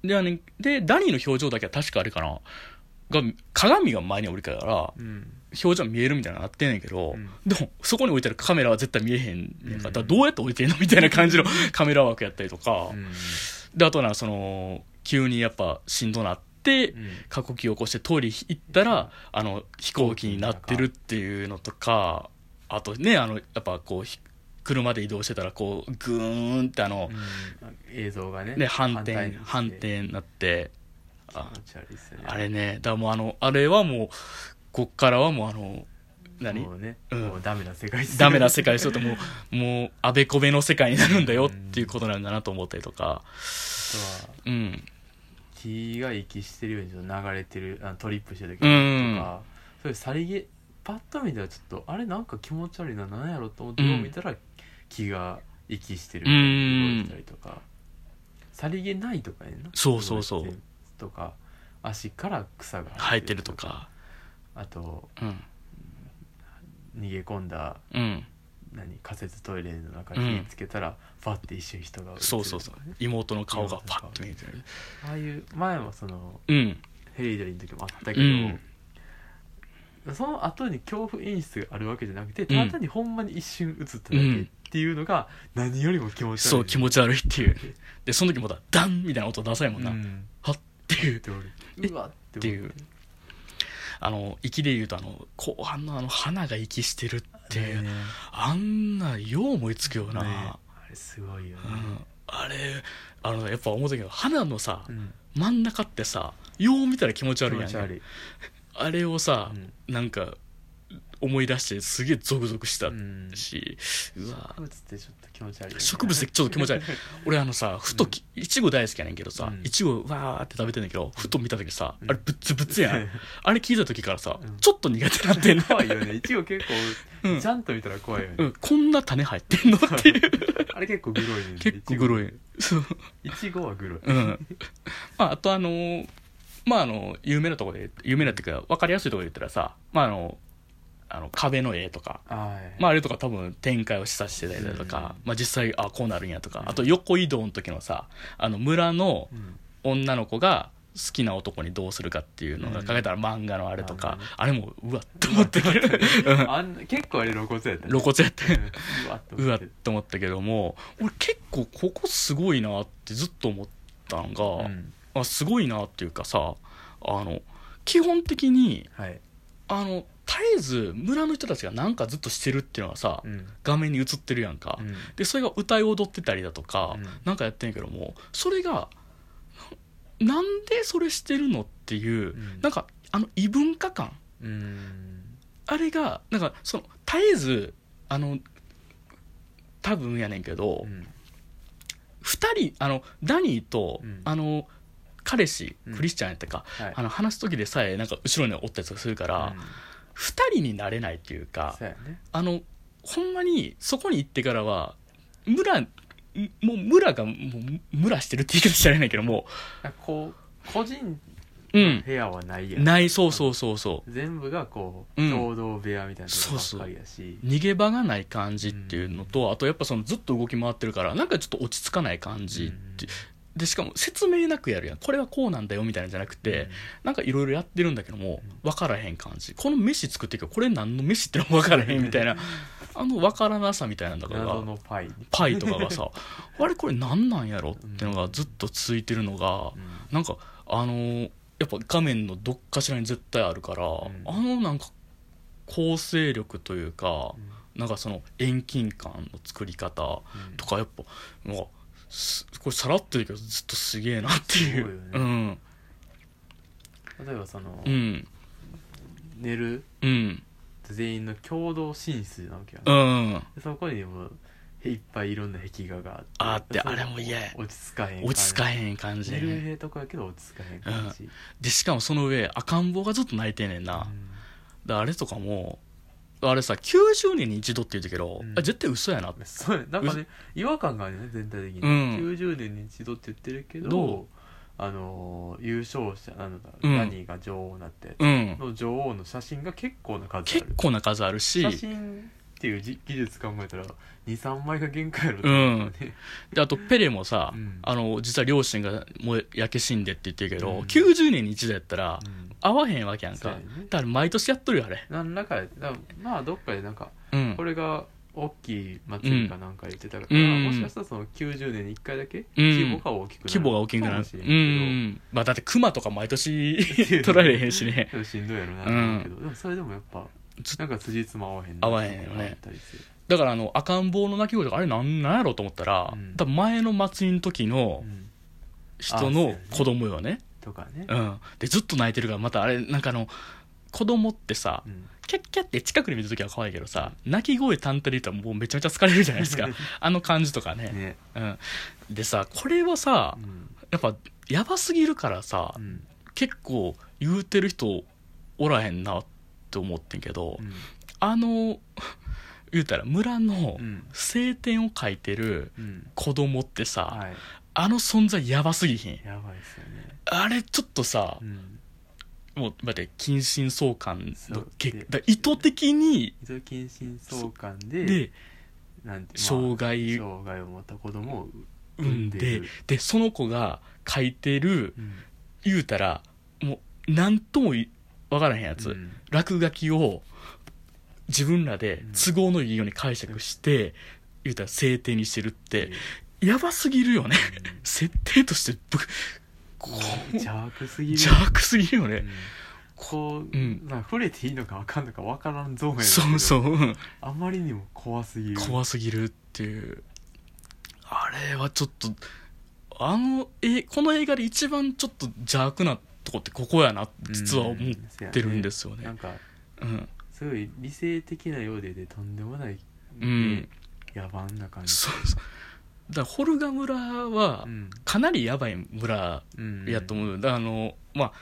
であのでダニーの表情だけは確かあれかなが鏡が前に置いてるからうん。表情見えるみたいなのなってんねんけど、うん。でもそこに置いてるカメラは絶対見えへんねんか、うん。だからどうやって置いてんのみたいな感じの カメラ枠やったりとか、うん。であとなその急にやっぱしんどなって、うん。過呼吸を起こしてトイレ行ったらあの飛行機になってるっていうのとかあとねあのやっぱこうひ車で移動してたらこうグーンってあの、うん。映像がねね反転反転になって。あ気持ち悪いっすよねあれねだからもうあのあれはもうこっからはもうあの何？もうねうん。もうダメな世界っす。よダメな世界すると もうもうあべこべの世界になるんだよっていうことなんだなと思ったりとか。あとはうん。血が息してるようにちょっと流れてるあのトリップしてる時とうん。かそういうさりげパッと見たらちょっとあれなんか気持ち悪いな何やろと思ってうん。よう見たら気が息してるうん動いてたりとか。さりげないとかやんな？そうそうそうとか足から草が生えてるとかあとうん。逃げ込んだうん。何仮設トイレの中に火つけたら、ファって一瞬人が映るとかね。そうそうそう。妹の顔がパッと見えてる。ああいう前もそのうん。ヘリドリーの時もあったけど、うん。その後に恐怖演出があるわけじゃなくてただ単にほんまに一瞬映っただけっていうのが何よりも気持ち悪い。そう気持ち悪いっていう。でその時もだダンみたいな音出さないもんな、うん。はっっていう。ってえ俺うわっていうあの息で言うとあの後半のあの花が息してるっていう、ね。あんなよう思いつくよな、ね。あれすごいよね。うん、あれあのやっぱ思うたけど花のさ、うん。真ん中ってさよう見たら気持ち悪いやん。気持ち悪い。あれをさ、うん。なんか思い出してすげえゾクゾクしたうん。し、うわ植物ってちょっと気持ち悪い植物ちょっと気持ち悪い。俺あのさふときいちご大好きやねんけどさうん。いちごわーって食べてんだけどふと見た時さうん。あれぶっつぶつやん。あれ聞いた時からさうん。ちょっと苦手なってんの。怖いよね。いちご結うん。構ちゃんと見たら怖いよね、うん。こんな種入ってんのっていう。あれ結構グロいね。結構グロい。そういちごはグロい、うん。まああとあのーまああの有名なところで有名なっていうか分かりやすいところで言ったらさまああのあの壁の絵とか。はい。まあ、あれとか多分展開を示唆してたりだとか、うん。まあ、実際あこうなるんやとか、うん。あと横移動の時のさあの村のうん。女の子が好きな男にどうするかっていうのが書いたら漫画のあれとか、うんあれもうわっと思って。う んあん結構あれ露骨やったね。露骨やって。うわっと思ったけども俺結構ここすごいなってずっと思ったのが、うん。あすごいなっていうかさあの基本的にはい。あの絶絶えず村の人たちがなんかずっとしてるっていうのがさ、うん画面に映ってるやんか、うんでそれが歌い踊ってたりだとか、うんかやってんやけどもそれがなんでそれしてるのっていう、んなんかあの異文化感あれがなんかその絶えずあの多分やねんけど、うん2人あのダニーと、あの彼氏クリスチャンやったか、はいあの話す時でさえなんか後ろにおったりとかするから、うん2人になれないっていうかそうやね。あのほんまにそこに行ってからは村もう村がもう村してるって言い方したらいないけどもなんかこう個人うん。部屋はないやん。ないそうそうそうそう。全部がこううん。共同部屋みたいなとこばっかりやし。逃げ場がない感じっていうのと、あとやっぱそのずっと動き回ってるからなんかちょっと落ち着かない感じって、でしかも説明なくやるやん。これはこうなんだよみたいなんじゃなくて、なんかいろいろやってるんだけども分からへん感じ。この飯作っていくこれ何の飯ってのも分からへんみたいな。あの分からなさみたいなんだからパイ。パイとかがさ あれこれ何なんやろってのがずっと続いてるのが、なんかあのーやっぱ画面のどっかしらに絶対あるから、ん。あのなんか構成力というか、なんかその遠近感の作り方とかやっぱなんかすこれさらってるけどずっとすげえなっていう。ね。うん。例えばそのうん。寝るうん。全員の共同寝室なわけや、うんでそこにもいっぱいいろんな壁画があってそあれも嫌や。落ち着かへん落ち着かんへん感じ寝るでええとこやけど落ち着かへん感じ、でしかもその上赤ん坊がずっと泣いてんねんな、うん。であれとかもあれさ90年に一度って言うたけど、うん。あ絶対嘘やな。ってそうやなんかね違和感があるよね全体的に、うん。90年に一度って言ってるけどどう？あのー優勝者なんだ、うん。ラニーが女王になって、うん。の女王の写真が結構な数あ結る構な数あるし。写真っていうじ技術考えたら23枚が限界やろとうん思うねであとペレもさ、うん。あの実は両親がもう焼け死んでって言ってるけど、うん。90年に一度やったらうん合わへんわけやんか。そうやね。だから毎年やっとるよあれ。何らかでだまあどっかでなんかうん。これが大きい祭りかなんか言ってたから、うん。もしかしたらその90年に1回だけうん。規模が大きくなる規模が大きくなる。しれん。けど、んまあだって熊とか毎年取られへんしね。でもしんどいやろなと思うけど、でもそれでもやっぱずなんか辻褄合わへんな合わへんよね。あったりする。だからあの赤ん坊の泣き声とかあれなんなんやろうと思ったら、うん。多分前の祭りの時のうん。人あそうやのね。子供よねとかね、うん。でずっと泣いてるからまたあれなんかあの子供ってさ、うん。キャッキャって近くで見た時は可愛いけどさ泣き声単体で言ったらもうめちゃめちゃ疲れるじゃないですか。あの感じとかね。ね。うん、でさこれはさうん。やっぱやばすぎるからさ、うん。結構言うてる人おらへんなって思ってんけど、うん。あの 言うたら村のうん。晴天を書いてるうん。子供ってさ、はい。あの存在やばすぎひん。やばいですよねあれちょっとさう、ん。もう待って近親相関のけでだ意図的に依存近親相関ででなんて、障害障害を持った子供を産んでる。でその子が書いてるうん。言うたらもう何ともいわからへんやつ、うん。落書きを自分らで都合のいいように解釈して、言うたら制定にしてるって、やばすぎるよね。設定としてぶ、こう、邪悪すぎる邪悪すぎるよねうん。こう、うんな触れていいのか分かんのか分からんゾーンやそうそう、うんあまりにも怖すぎる怖すぎるっていう。あれはちょっと、あの、え、この映画で一番ちょっと邪悪なとこってここやな実は思ってるんですよねなん。かうん。すごい理性的なようででとんでもない、うん野蛮な感じそうそう。だホルガ村はう、ん。かなりやばい村うん。やと思う、だからあのまあ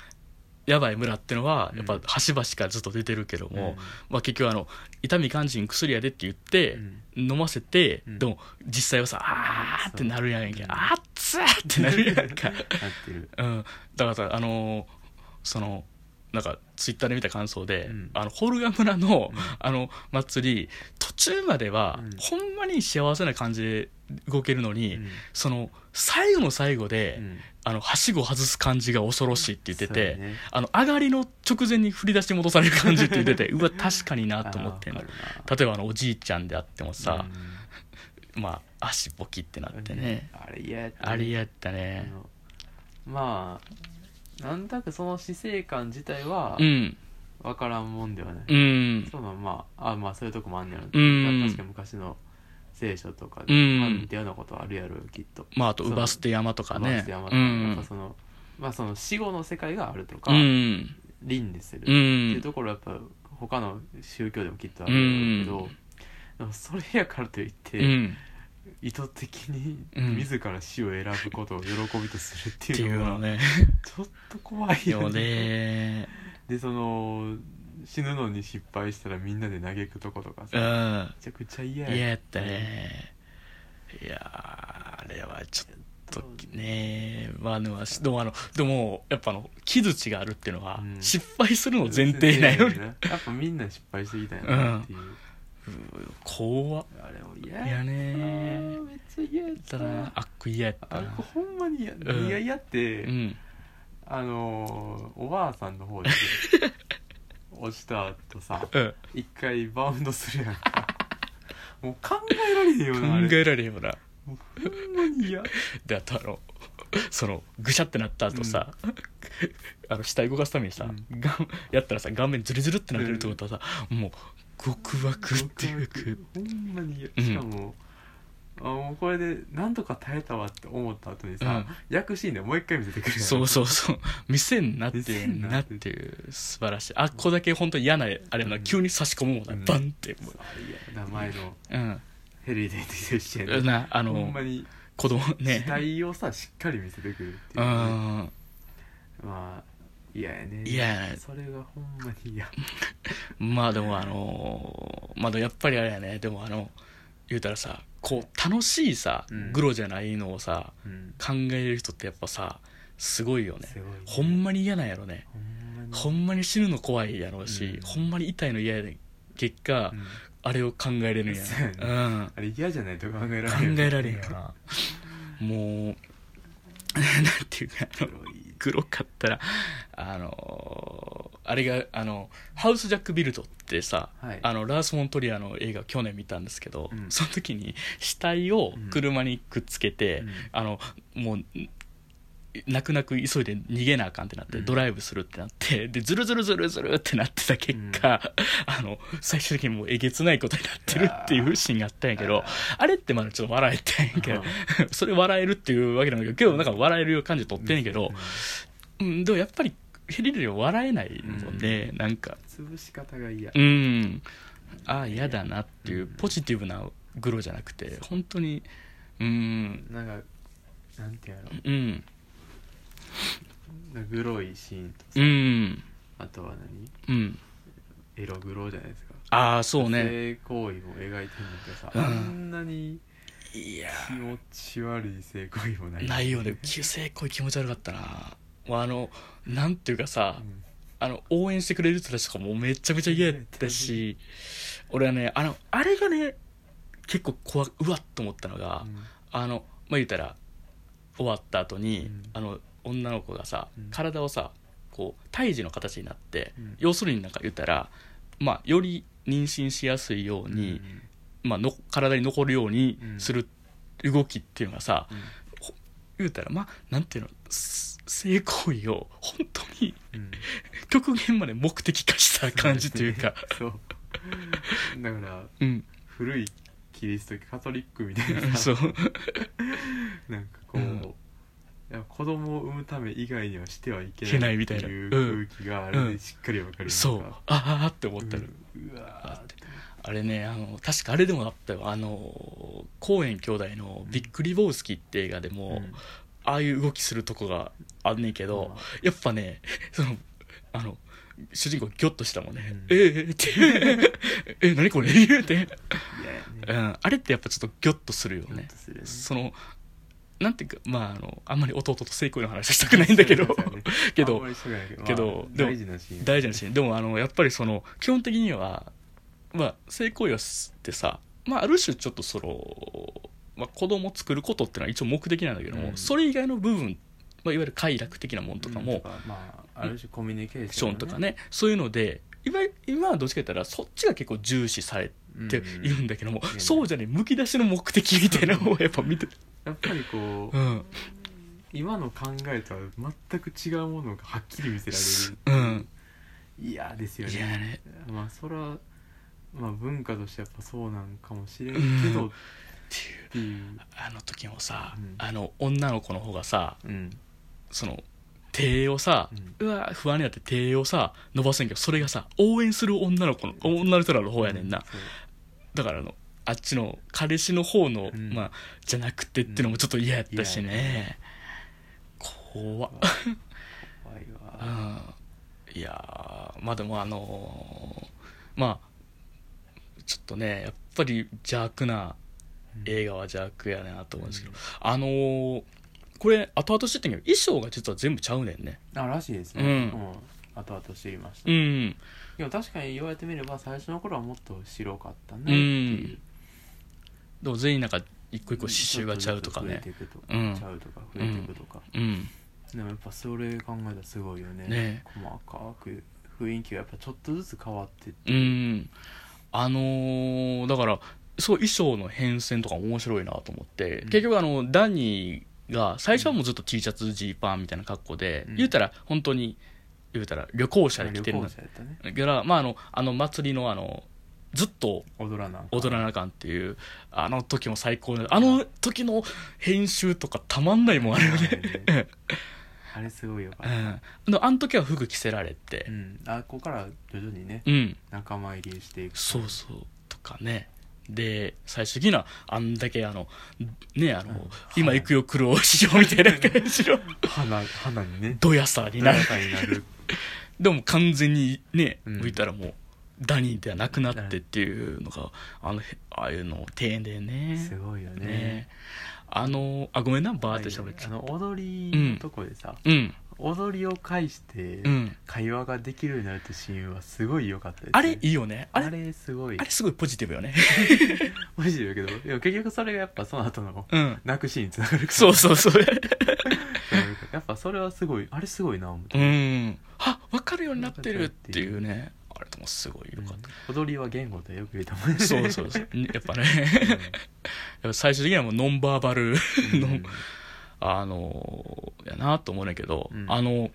やばい村ってのはうん。やっぱ端々からずっと出てるけども、うん。まあ、結局あの痛み感じに薬やでって言って、飲ませて、うん。でも実際はさあーってなるやんけ、あっつーってなるやんか、うん、だからさあのーそのなんかツイッターで見た感想で、うん。あのホルガ村の、うん。あの祭り途中までは、うん。ほんまに幸せな感じで動けるのに、うん。その最後の最後で、うん。あのはしご外す感じが恐ろしいって言ってて、ね。あの上がりの直前に振り出しに戻される感じって言ってて うわ確かになと思って例えばあのおじいちゃんであってもなさ、うん。まあ足ボキってなってね、あれ嫌やったね。あれやったあねのまあなんだかその死生観自体はうん。分からんもんではない、うん。そうなんまああまあそういうとこもあんねやろ、うん。確かに昔の聖書とかで、うん。まあ、似たようなことあるやろきっと。まああとそう。姥捨て山とかね。まあ山とか。うん。やっぱそのまあその死後の世界があるとか、うん。輪廻する、うっていうんところはやっぱ他の宗教でもきっとあるけど、でもそれやからといって、うん意図的にうん。自ら死を選ぶことを喜びとするっってていのは、いううのね。ちょっと怖いよよねねでその死ぬのに失敗したらみんなで嘆くとことかさ、めうん。ちゃくちゃ嫌嫌やったね。いやーあれはちょっとねまあでもでもあのでもやっぱあの木槌があるっていうのは、うん。失敗するの前提なよりね。やっぱみんな失敗してきたんやなっていう、怖っ。あれも嫌いやねめっちゃ嫌やっただな。あっこ嫌やったな。あれほんまに嫌、ん。何が嫌って、うん。あのーおばあさんの方で落ちた後さうん。一回バウンドするやんか。もう考えられへんよ考なあれ。えられへんよな。もうほんまに嫌。であとあのそのぐしゃってなった後さ、あの死体動かすためにさ、うん。がんやったらさ顔面ズルズルってなってるってことはさ、もう極悪っていう。かほんまに。しかも、あもうこれでなんとか耐えたわって思った後にさ、うん。焼くシーンでもう一回見せてくるやん。そうそうそう。見せんなっていう。んななっていう。素晴らしい。あっこだけ本当に嫌なあれやな、うん。急に差し込むもんな、うん。バンって名前のうヘリデンと一緒やうん。なあほのんまに子供死ね体をさしっかり見せてくるっていうう、ね、ん。まあ嫌やね。嫌やね。それがほんまに嫌。まあでもあのまあでもやっぱりあれやね。でもあの言うたらさこう楽しいさ、うん。グロじゃないのをさうん。考えれる人ってやっぱさすごいよね。ね。ほんまに嫌なんやろね。ほんまに。死ぬの怖いやろうし、うん。ほんまに痛いの嫌やねん。結果、うん。あれを考えれるんや。そうやね。な、あれ嫌じゃないと考えうん、られん考えられんよなもう なんていうかあの黒かったらあのあれがあのハウス・ジャック・ビルドってさ、はい。あのラース・モントリアの映画去年見たんですけど、うん。その時に死体を車にくっつけて、うん。あのもう泣く泣く急いで逃げなあかんってなって、うん。ドライブするってなってでズルズルズルズルってなってた結果、あの最終的にもうえげつないことになってるっていうシーンがあったんやけどあれってまだちょっと笑えてんやけど それ笑えるっていうわけなんだけどけどなんか笑える感じで撮ってんやけど、うん、でもやっぱりヘリデリは笑えないもんね、なんか潰し方が嫌。うん。ああ嫌だなっていううん。ポジティブなグロじゃなくて本当にうん。なんかなんていうの？うんグロいシーンとさ、うん。あとは何？うん。エログロじゃないですか。ああそうね。性行為も描いてんだけどさ、うん。あんなにいや。気持ち悪い性行為もない。ないよね。急性恋気持ち悪かったな。もうあのなんていうかさ、うん。あの応援してくれる人たちとかもめちゃめちゃ嫌やったし俺はねあのあれがね結構怖うわっと思ったのが、あのまあ言うたら終わった後に、うん。あの女の子がさ、うん。体をさこう胎児の形になって、うん。要するになんか言ったら、まあ、より妊娠しやすいよううんに、まあ、の体に残るようにする動きっていうのがさ、うん。言うたらまあなんていうのす性行為を本当にうん。極限まで目的化した感じというか。そうだからうん。古いキリスト教カトリックみたいなさ。そう。なんかこう、うんいや子供を産むため以外にはしてはいけなないいみたいな。う空気があれでしっかりわかるそう。ああって思ったの、うわーあれねあの確かあれでもあったよ。あのコーエン兄弟の「ビッグ・リボウスキ」って映画でも、うん。ああいう動きするとこがあんねんけど、やっぱねそのあの主人公ギョッとしたもんね「うん。えー、って「え何これ?」言うて、ね。うん、あれってやっぱちょっとギョッとするよね。とするよね。そのなんていうかまああのあんまり弟と性行為の話はしたくないんだけど けどあんまりしたくないけどけどまあでも大事なシーン。大事なシーン。でもあのやっぱりその基本的にはまあ性行為はすってさまあある種ちょっとその、まあ、子供を作ることってのは一応目的なんだけども、うん。それ以外の部分、まあ、いわゆる快楽的なもんとかも、うんまあある種コミュニケーシショョンーンとかねそういうので今今はどっちか言ったらそっちが結構重視されているんだけども、うんそうじゃねむき出しの目的みたいなのをやっぱ見てやっぱりこう、うん。今の考えとは全く違うものがはっきり見せられる。うん。嫌ですよね。いやね。まあそれはまあ文化としてやっぱそうなんかもしれんうんけどっっていう。あの時もさ、うん。あの女の子の方がさうん。その手をさ、うわ不安になって手をさ伸ばせんけどそれがさ応援する女の子の女の人らの方やねんな、だからあのあっちの彼氏の方の、うん。まあじゃなくてってのもちょっと嫌やったしね、怖っ、怖いわ。うん、いやーまあでもあのーまあちょっとねやっぱり邪悪な映画は邪悪やなと思うんですけど、あのーこれ後々知ってんけど衣装が実は全部ちゃうねんね。あらしいですね。うん。後々知りました、うん。でも確かに言われてみれば最初の頃はもっと白かったねっていう、でも全員なんか一個一個刺繍がちゃうとかね。ちょっとずつ増えていくとか、うんちゃうとか増えていくとか、うん。でもやっぱそれ考えたらすごいよね。ね。細かく雰囲気がやっぱちょっとずつ変わってって。うん。あのーだからそう衣装の変遷とか面白いなと思って、うん。結局あのダニーが最初はもうずっと T シャツジーパンみたいな格好で、うん。言うたら本当に言うたら旅行者で来てるの旅行者やったね。だからまああのあの祭りのあのずっと踊らな踊らなあかんっていうあの時も最高であの時の編集とかたまんないもんあるよね。あれすごいよかった。うん。であの時は服着せられて。うん。あここから徐々にねうん。仲間入りしていく。そうそう。とかねで最終的にはあんだけあのねあの、うん。今行くよ苦労しようみたいな感じの。花花にね。どやさになる。中になる。でも完全にねうん。向いたらもうダニーではなくなってっていうのがあのへああいうの丁寧ね。すごいよね。ね。あのあごめんなバーって喋っちゃうあの踊りのとこでさ、うん踊りを介してうん。会話ができるようになるってシーンはすごい良かったです、ね、あれいいよね。ああれれすごい。あれすごいポジティブよね。マジで言うけどでも結局それがやっぱその後のうん。泣くシーンにつながるから。そうそうそう。やっぱそれはすごいあれすごいな思って、うん。あ分かるようになってるっていうね。あれともすごいよかっ踊りは言語とよく言うと思う。た、そうそうそう。やっぱね。やっぱ最終的にはもうノンバーバル。うん。のあのやなと思うねんけど、うん。あの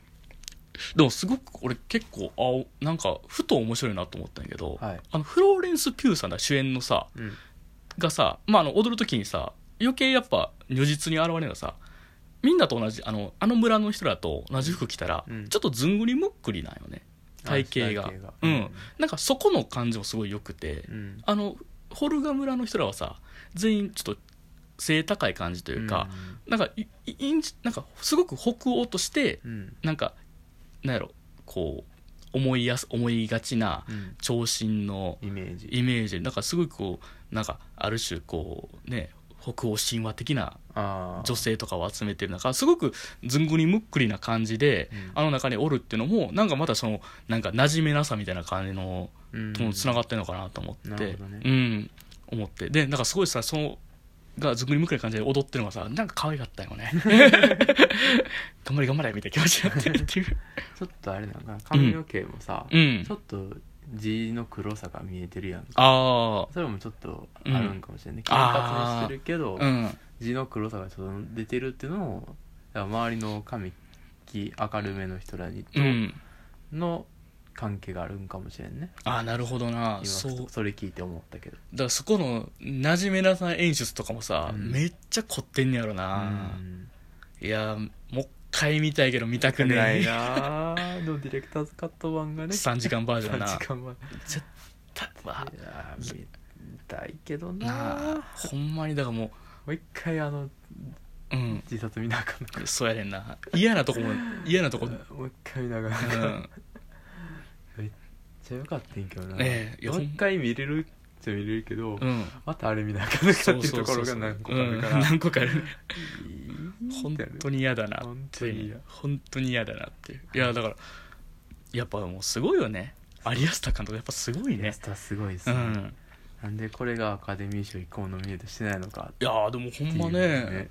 でもすごく俺結構あなんかふと面白いなと思ったんやけど、はい。あのフローレンス・ピューさんだ主演のさうん。がさ、まあ、あの踊る時にさ余計やっぱ如実に現れるのがさみんなと同じあのあの村の人らと同じ服着たら、うん。ちょっとずんぐりむっくりなんよね。体型が。うん。なんかそこの感じもすごい良くて、うん。あのホルガ村の人らはさ全員ちょっと背高い感じというか、なんかいいいんなんかすごく北欧としてうん。うんなんかなんやろこう思いやす思いがちなうん。長身のイメージ。イメージ。なんかすごいこうなんかある種こうね北欧神話的な女性とかを集めてる中すごくずんぐりむっくりな感じで、うん。あの中におるっていうのもなんかまたそのなんか馴染めなさみたいな感じのうん。ともつながってるのかなと思って、ね。うん。思って。でなんかすごいさそのがずんぐりむっくりな感じで踊ってるのがさなんか可愛かったよね。頑張れ頑張れみたいな気持ちになってるっていう。ちょっとあれなんかな。髪の毛もさ、うん。ちょっと地の黒さが見えてるやんあそれもちょっとあるんかもしれない、金あー髪にしてるけど、あうん。地の黒さがちょっと出てるっていうのをだから周りの髪き明るめの人らにとうん。の関係があるんかもしれんね、ああなるほどな。今そう。それ聞いて思ったけど。だからそこの馴染めなさ演出とかもさ、うん。めっちゃ凝ってんねやろうな、ん。いやもう一回見たいけど見たくねないえな。あのディレクターズカット版がね。3時間バージョンな。3時間版たわいやー見たいけどな。なあほんまにだからももう一回あのううん。自殺見なあかんそうやねんな。嫌なとこも嫌なとこ、うん、もう一回見ながらめっちゃよかったんけどな、ええもう一回見れるっちゃ見れるけど、うん。またあれ見なあかんのかってそいううところが何個かあるから、うん。何個かある。いい本当に嫌だなっ本当てに嫌。本当に嫌だなっていう。いやだからやっぱもうすごいよね。有安田監督やっぱすごいね。イエスタすごいですね、うん。なんでこれがアカデミー賞一個もノミネートしてないのかいやーでもほんまっていうね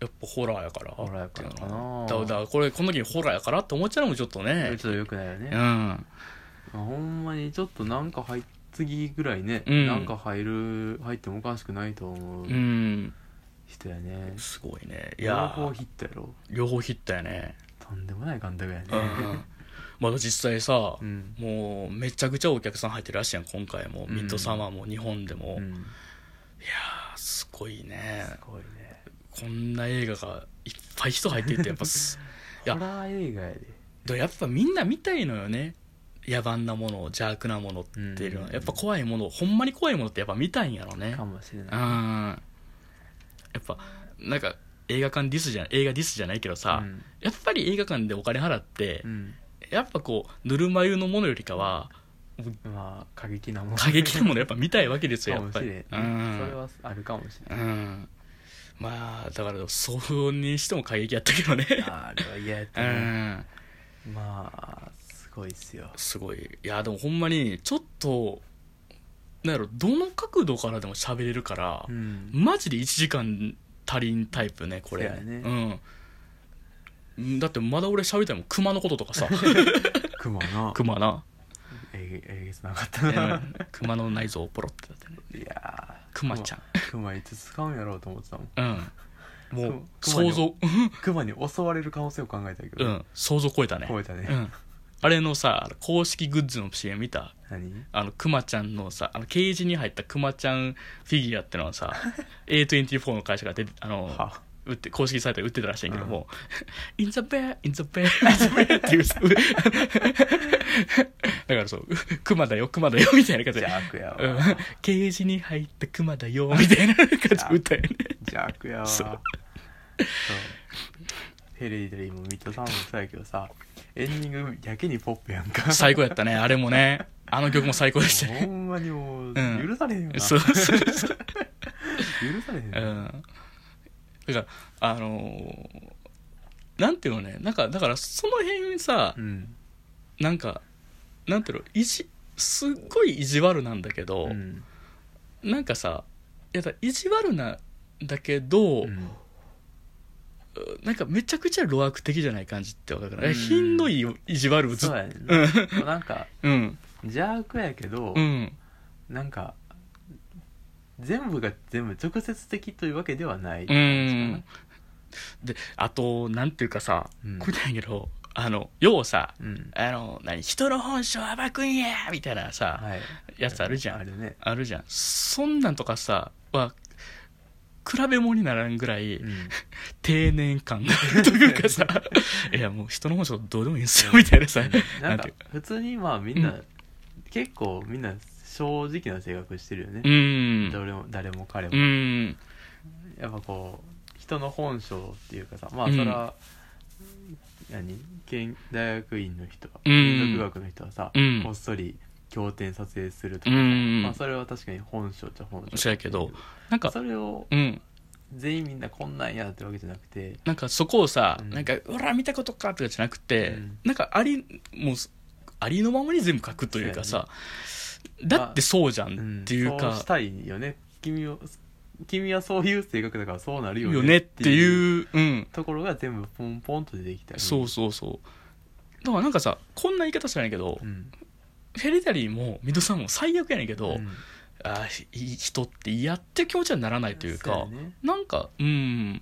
やっぱホラーやから。ホラーやからかなだからこれこの時にホラーやからって思っちゃうのもちょっとね。ちょっとよくないよね、うん。まあほんまにちょっとなんか入っ次ぐらいね、うん。なんか入る入ってもおかしくないと思ううん。人やね、すごいね。い両や方ヒットやろ。両方ヒットやね。とんでもない監督やね。うん。まだ実際さうん。もうめちゃくちゃお客さん入ってるらしいやん今回も。うん。ミッドサマーも日本でも、いやうんーすごいね。すごいねこんな映画がいっぱい人入っててやっぱすいやホラー映画やでやっぱみんな見たいのよね野蛮なもの邪悪なものっていうのは、うん。やっぱ怖いものほんまに怖いものってやっぱ見たいんやろね。かもしれうん。ないやっぱなんか映画館ディスじゃ映画ディスじゃないけどさ、うん。やっぱり映画館でお金払って、うん。やっぱこうぬるま湯のものよりかはまあ過激なもの。過激なものやっぱ見たいわけですよやっぱり。うん。それはあるかもしれうない、ん。まあだからそうにしても過激やったけどね。あれは嫌やったうね、ん。まあすごいっすよ。すごい。いやでもほんまにちょっとなんやろどの角度からでも喋れるから、うん。マジで1時間足りんタイプねこれ。そうやね。うん。だってまだ俺喋りたいもん。熊のこととかさ。クマな。熊な。えげえげつなかったな、熊の内臓をポロってだってね。いやー熊ちゃん。クマいつ使うんやろうと思ってたもん。うん。もう熊に想像。クマに襲われる可能性を考えたけど、うん。想像超えたね。超えたね、うんあれのさ公式グッズの CM 見た？何？あのクマちゃんのさあのケージに入ったクマちゃんフィギュアってのはさ A24 の会社が出てあのは売って公式サイトで売ってたらしいんやけども「う In the bear, in the bear, in the bear」っていうさ だからそう「クマだよクマだよ」みたいな感じで。邪悪やわ。うん。ケージに入ったクマだよみたいな感じで歌えね邪悪やわ。そそう。うヘレディタリーもミッドサマーもそうやけどさエンディングやけにポップやんか。最高やったね。あれもね。あの曲も最高でした。ねほんまにもううん。許されへんよな、そうそうそう。許されへんよ、うん。だからあのーなんていうのね。なんかだからその辺さうん。なんかなんていうのいじすっごい意地悪なんだけど、うん。なんかさいやだ意地悪なんだけど、うんなんかめちゃくちゃ路悪的じゃない感じってわかるかな、うん。ひんどい意地悪をずっそうやね。ななんか うん。邪悪やけど、うん。なんか全部が全部直接的というわけではないうん。であとなんていうかさ、うん。これなんやけどあの要はさうん。あの何？人の本性暴くんやみたいなさ、はい。やつあるじゃん。あるね。あるじゃん。そんなんとかさは比べ物にならんぐらいうん。定年感があるというかさ いやもう人の本性どうでもいいんすよみたいなさ。なんかていう。普通にまあみんな、うん。結構みんな正直な性格してるよね。う、ん。誰も誰も彼も、うん。やっぱこう人の本性っていうかさまあうん。そら、何？研大学院の人はうん。民族学の人はさ、うん。こっそり経典撮影するとうか、んまあ、それは確かに本性っちゃ本性。やけどなんかそれをうん。全員みんなこんなんやってわけじゃなくてなんかそこをさ、うん。なんか「うら見たことか」とかじゃなくて、うん。なんかありもうありのままに全部書くというかさ、やだってそうじゃうんんっていうかそうし、たいよね。君を君はそういう性格だからそうなるよね。ってういう、うん、ところが全部ポンポンと出てきたり。そうそうそう。だからなんかさこんな言い方したらいいけど、うんフェリタリーもミドさんも最悪やねんけど、うん。ああいい人って嫌って気持ちにはならないというかね。なんかうん。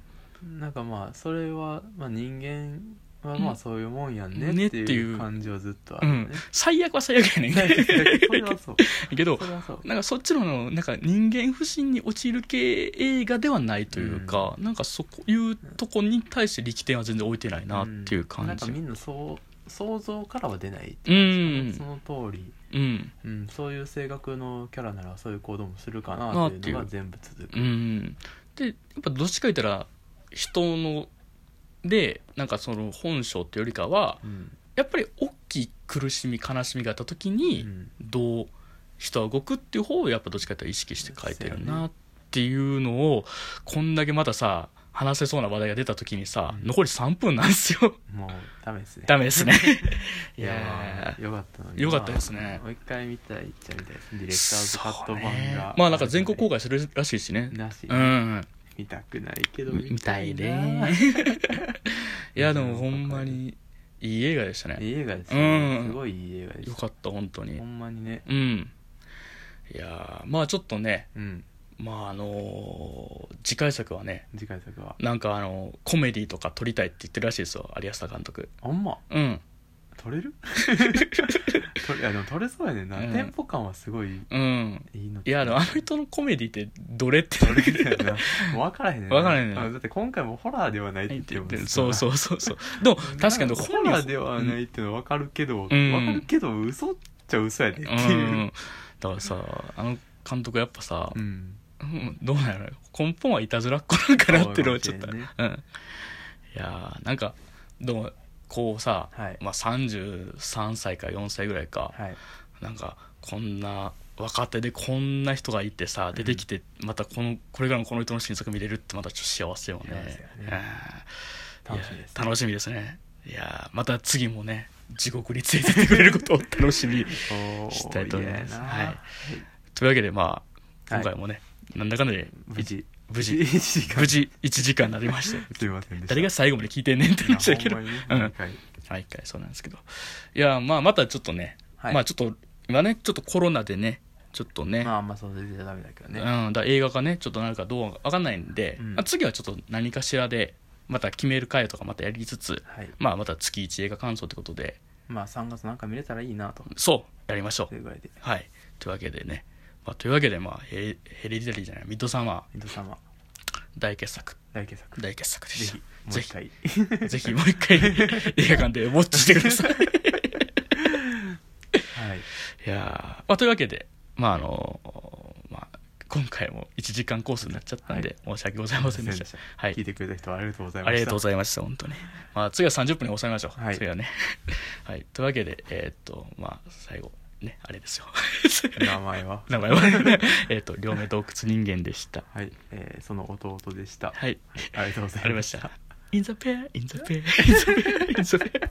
なんかまあそれは、まあ、人間はまうん。あそういうもんやんねねっていう。感じはずっとあうん。るよね、最悪は最悪やねんけど。なんかそっちのなんか人間不信に陥る系映画ではないというか、なんかそういうとこに対して力点は全然置いてないなっていう感じ。なんかみんなそう想像からは出ないってその通り、うん。うん、そういう性格のキャラならそういう行動もするかなっていうのが全部続く。うん。でやっぱどっちか言ったら人のでなんかその本性っていうよりかはうん。やっぱり大きい苦しみ悲しみがあった時にうん。どう人は動くっていう方をやっぱどっちかっていうと意識して書いてるなっていうのをこんだけまたさ話せそうな話題が出た時にさ、うん。残り3分なんですよ。もうダメですね。ダメですね。いいややー。よかったのに。よかったですね。もう一回見たいっちゃ見たいですディレクターズカットそう版ねがまあなんか全国公開するらしいしね。なし、うん。見たくないけど見たいなね いやでもほんまにいい映画でしたね。いい映画ですうねん。すごいいい映画です。よかった本当に。ほんまにね。うん。いやーまあちょっとねうんまああのー次回作はね次回作は。なんかあのコメディとか撮りたいって言ってるらしいですよ有安田監督。あんま？うん。撮れる？撮れあでも撮れそうやねんな、うん。テンポ感はすごいうん。いいの。いやでもあの人のコメディってどれって。撮れるやな。分からへんねんな。分からへんねんあだって今回もホラーではないって言ってもそうそうそうそう。でも確かにホ本人ラーではないってのは分かるけど、ん。分かるけど嘘っちゃ嘘やでってう。いう、ん。だからさあの監督やっぱさ、うんう んどうなんやろ根本はいたずらっ子なんかなってのはちょっと、そうかもしうん。いやーなんかでもこうさ、はい。まあ、33歳か4歳ぐらいか、はい。なんかこんな若手でこんな人がいてさ出てきてまたこのこれからのこの人の新作見れるってまたちょっと幸せよね。幸せやね。うん。楽しみですいや楽しみですね。いやーまた次もね地獄についてってくれることを 楽しみおーしたいと思います。嫌やな。はい。というわけでまあはい。今回もね、なんだかんだで無事。無事。1時間。無事1時間になりましてすいませんでした誰が最後まで聞いてんねんって話だけど。いやほうんんまに。ね毎回そうなんですけど。いやまあまたちょっとね、はい。まあちょっと今ねちょっとコロナでねちょっとね、まあまあそう出てダメだけどね、うん、だ映画がねちょっとなるかどうか分かんないんで、うん。まあ、次はちょっと何かしらでまた決める回とかまたやりつつ、はい。まあ、また月1映画感想ということで。まあ3月なんか見れたらいいなと。そうやりましょというぐらいで。はい。というわけでね、まあ、というわけでまあヘヘレディタリーじゃないミッドサマー。ミッドサマー。大傑作。大傑作。大傑作でぜしひたもう一回。ぜひ もう一回 映画館でウォッチしてください。はい。いやーまあ、というわけで、まああのまあ、今回も1時間コースになっちゃったんで、申し訳ございませんでした。はい。聞いてくれた人はありがとうございました。ありがとうございました、本当に。まあ、次は30分に収めましょう。はい。次はね。はい。というわけで、えーっと、まあ、最後、ね、あれですよ。名前は？名前はね、えーっと、両目洞窟人間でした。はい、えーその弟でしたはい。ありがとうございましたた。in the pair, in the pair, in the pair, in the pair.